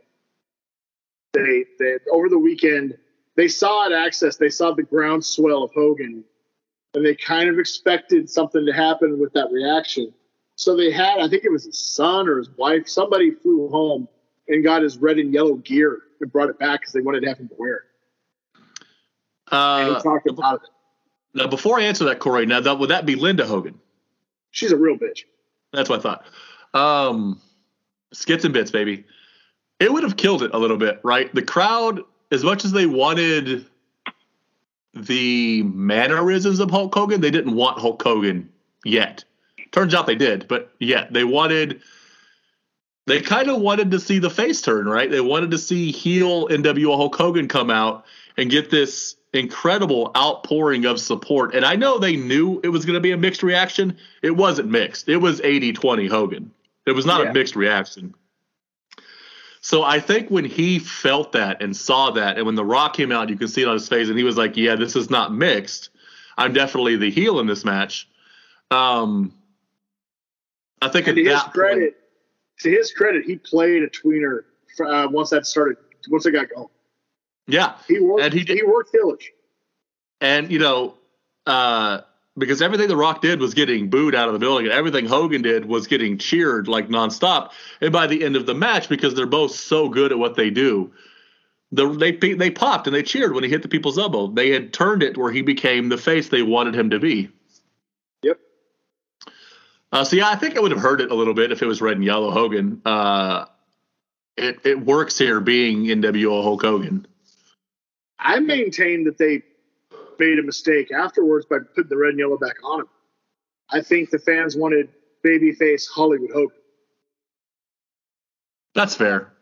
They they over the weekend they saw at Access they saw the groundswell of Hogan and they kind of expected something to happen with that reaction. So they had I think it was his son or his wife somebody flew home and got his red and yellow gear and brought it back because they wanted to have him to wear it. And Uh, he talked about it. now, before I answer that, Corey, now that would that be Linda Hogan? She's a real bitch. That's what I thought. Um, skits and bits, baby. It would have killed it a little bit, right? The crowd, as much as they wanted the mannerisms of Hulk Hogan, they didn't want Hulk Hogan yet. Turns out they did, but yet they wanted. They kind of wanted to see the face turn, right? They wanted to see heel NWO Hulk Hogan come out and get this incredible outpouring of support. And I know they knew it was going to be a mixed reaction. It wasn't mixed. It was 80-20 Hogan. It was not Yeah. a mixed reaction. So I think when he felt that and saw that, and when The Rock came out, you can see it on his face, and he was like, "Yeah, this is not mixed. I'm definitely the heel in this match." Um, I think And to his credit, point, to his credit, he played a tweener uh, once that started. Once it got going, yeah, he worked. And he he, worked village. And you know, uh, because everything The Rock did was getting booed out of the building, and everything Hogan did was getting cheered like nonstop. And by the end of the match, because they're both so good at what they do, the, they they popped and they cheered when he hit the people's elbow. They had turned it where he became the face they wanted him to be. Yep. Uh, so yeah, I think I would have heard it a little bit if it was red and yellow Hogan. Uh, it it works here being NWO Hulk Hogan. I maintain that they made a mistake afterwards by putting the red and yellow back on him. I think the fans wanted babyface Hollywood Hogan. That's fair.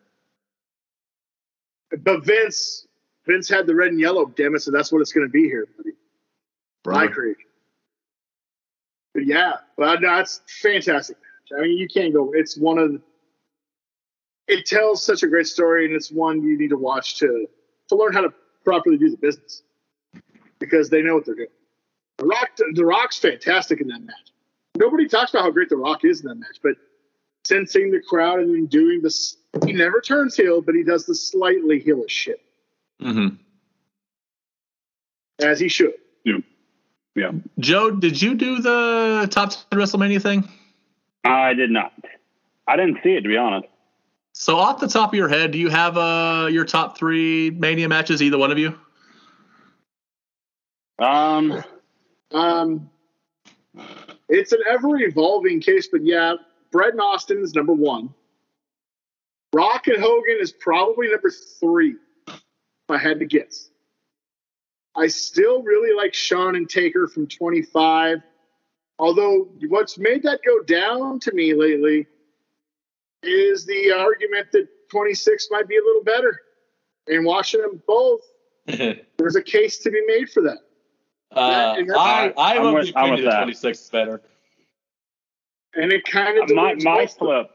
But Vince, Vince had the red and yellow, damn it, so that's what it's going to be here, buddy. My Brother. Creek. But yeah, but no, it's fantastic match. I mean, you can't go. It's one of. It tells such a great story, and it's one you need to watch to to learn how to properly do the business because they know what they're doing. The Rock, the Rock's fantastic in that match. Nobody talks about how great the Rock is in that match, but sensing the crowd and then doing this, he never turns heel, but he does the slightly heelish shit Mm-hmm. as he should. Yeah. Yeah. Joe, did you do the top 10 WrestleMania thing? I did not. I didn't see it to be honest. So, off the top of your head, do you have uh, your top three Mania matches, either one of you? Um, Um, it's an ever evolving case, but yeah, Brett and Austin is number one. Rock and Hogan is probably number three, if I had to guess. I still really like Shawn and Taker from 25. Although, what's made that go down to me lately is the argument that 26 might be a little better. And watching them both, *laughs* there's a case to be made for that. Uh, and that's- I, I'm, I'm with- the I'm with that that. 26 is better. And it kind of my my flip.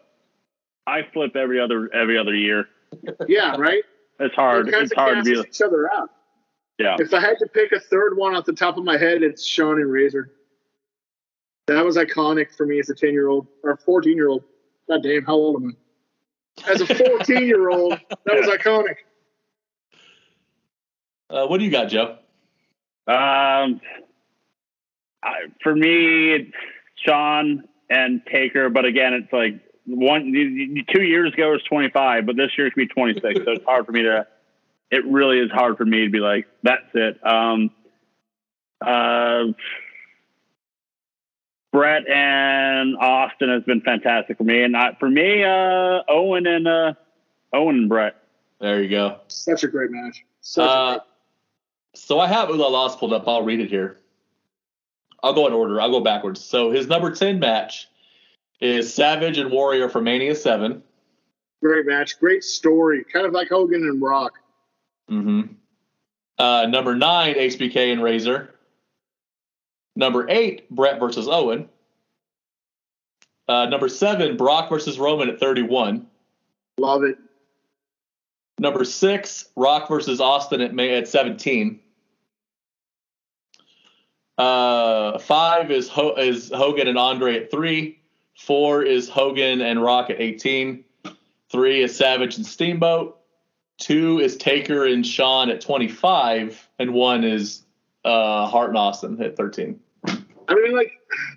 I flip every other every other year. Yeah, right. It's hard. It It's hard to be. each other out. Yeah. If I had to pick a third one off the top of my head, it's Shawn and Razor. That was iconic for me as a ten year old or fourteen year old. God damn, how old am I? As a *laughs* fourteen year old, that was iconic. Uh, what do you got, Joe? Um, I, for me, it's Shawn and Taker, but again, it's like one you- you- two years ago it was 25, but this year it could be 26. so it's hard for me to. It really is hard for me to be like that's it. Um, uh, Brett and Austin has been fantastic for me, and I, for me, uh, Owen and uh, Owen and Brett. There you go. Such a great match. Such a Uh, great so I have Ula Loss pulled up. I'll read it here. I'll go in order. I'll go backwards. So his number 10 match is Savage and Warrior for Mania 7. great match. Great story. Kind of like Hogan and Rock. Mm-hmm. Uh, number 9, HBK and Razor. Number 8, Brett versus Owen. Uh, number 7, Brock versus Roman at 31. Love it. Number six, Rock versus Austin at May at 17. Uh, five is Ho- is Hogan and Andre at three. Four is Hogan and Rock at 18. Three is Savage and Steamboat. Two is Taker and Shawn at 25, and one is uh, Hart and Austin at 13. I mean, like,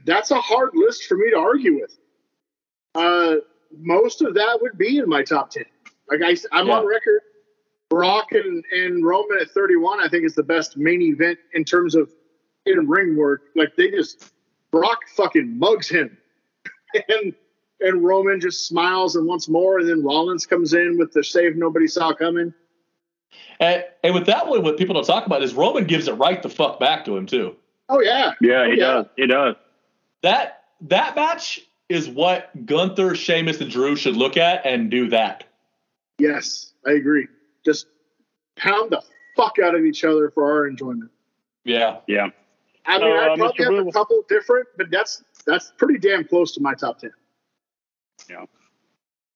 that's a hard list for me to argue with. Uh, most of that would be in my top 10. Like, I, I'm Yeah. on record. Brock and, and Roman at 31, I think, is the best main event in terms of in ring work. Like, they just, Brock fucking mugs him. *laughs* and and Roman just smiles and wants more. And then Rollins comes in with the save nobody saw coming. And, and with that one, what people don't talk about is Roman gives it right the fuck back to him too. Oh, yeah. Yeah, Oh, he yeah. does. He does. That that match is what Gunther, Sheamus, and Drew should look at and do that. Yes, I agree. Just pound the fuck out of each other for our enjoyment. Yeah. Yeah. I mean, Uh, I probably Mr. have a couple different, but that's that's pretty damn close to my top ten. Yeah.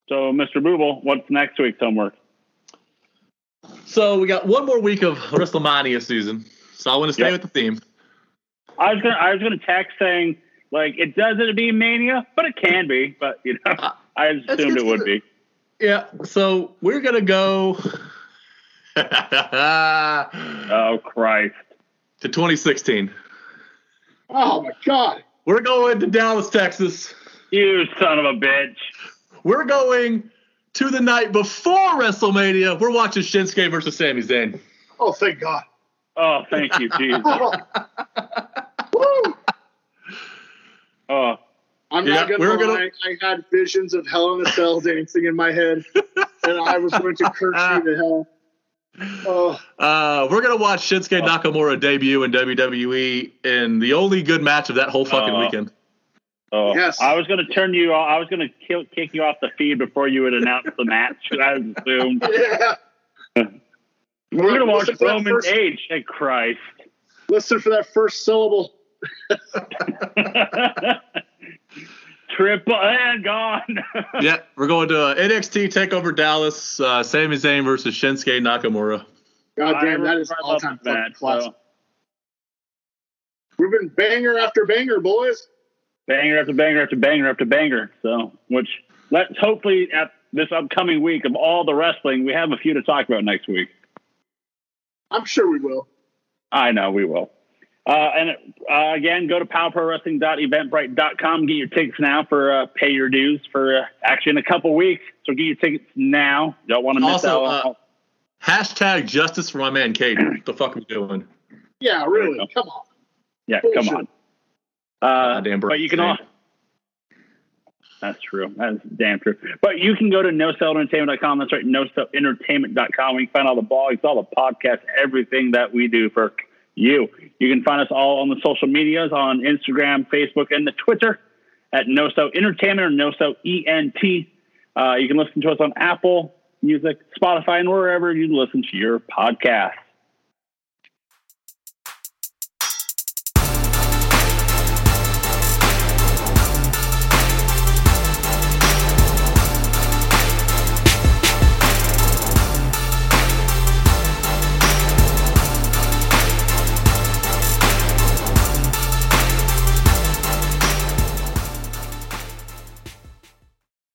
So, Mr. Booble, what's next week's homework? So we got one more week of WrestleMania season. So I want to stay Yep. with the theme. I was gonna I was gonna text saying like it doesn't be Mania, but it can be. But you know, *laughs* I Let's assumed it would the- be. Yeah. So we're gonna go *laughs* Oh Christ! to 2016. Oh my god! We're going to Dallas, Texas. You son of a bitch! We're going to the night before WrestleMania. We're watching Shinsuke versus Sami Zayn. Oh thank God! Oh, thank you, *laughs* Jesus. Oh, woo! Oh, I'm Yeah, not gonna we're lie. gonna- I had visions of Hell in a Cell dancing in my head, and I was going to curse you to hell. Oh, Uh, we're gonna watch Shinsuke Nakamura debut in WWE in the only good match of that whole fucking Oh. weekend. Oh, Yes. I was going to turn you. I was going to kick you off the feed before you would announce the match. *laughs* I assumed Yeah. we're going to watch Listen for that Roman first- Age. Hey, Christ! Listen for that first syllable. *laughs* Triple and gone. *laughs* yeah, we're going to uh, NXT Takeover Dallas. Uh, Sami Zayn versus Shinsuke Nakamura. God damn, that is remember all time that match, classic. so We've been banger after banger, boys. banger after banger after banger after banger. So, which let's hopefully at this upcoming week of all the wrestling, we have a few to talk about next week. I'm sure we will. I know we will. Uh, and uh, again, go to powerprowrestling.eventbrite.com. Get your tickets now for uh, pay your dues for uh, actually in a couple weeks. So get your tickets now. Don't want to miss Also, out. uh, Hashtag justice for my man Cade. What the fuck are we doing? Yeah, really. Come on. yeah, come on. Uh, Goddamn but you can all. That's true. That's damn true. But you can go to nosellentertainment.com. That's right, nosellentertainment.com. We can find all the blogs, all the podcasts, everything that we do for you. You can find us all on the social medias on Instagram, Facebook, and the Twitter at NoSell Entertainment or NoSell ENT. Uh, you can listen to us on Apple Music, Spotify, and wherever you listen to your podcast.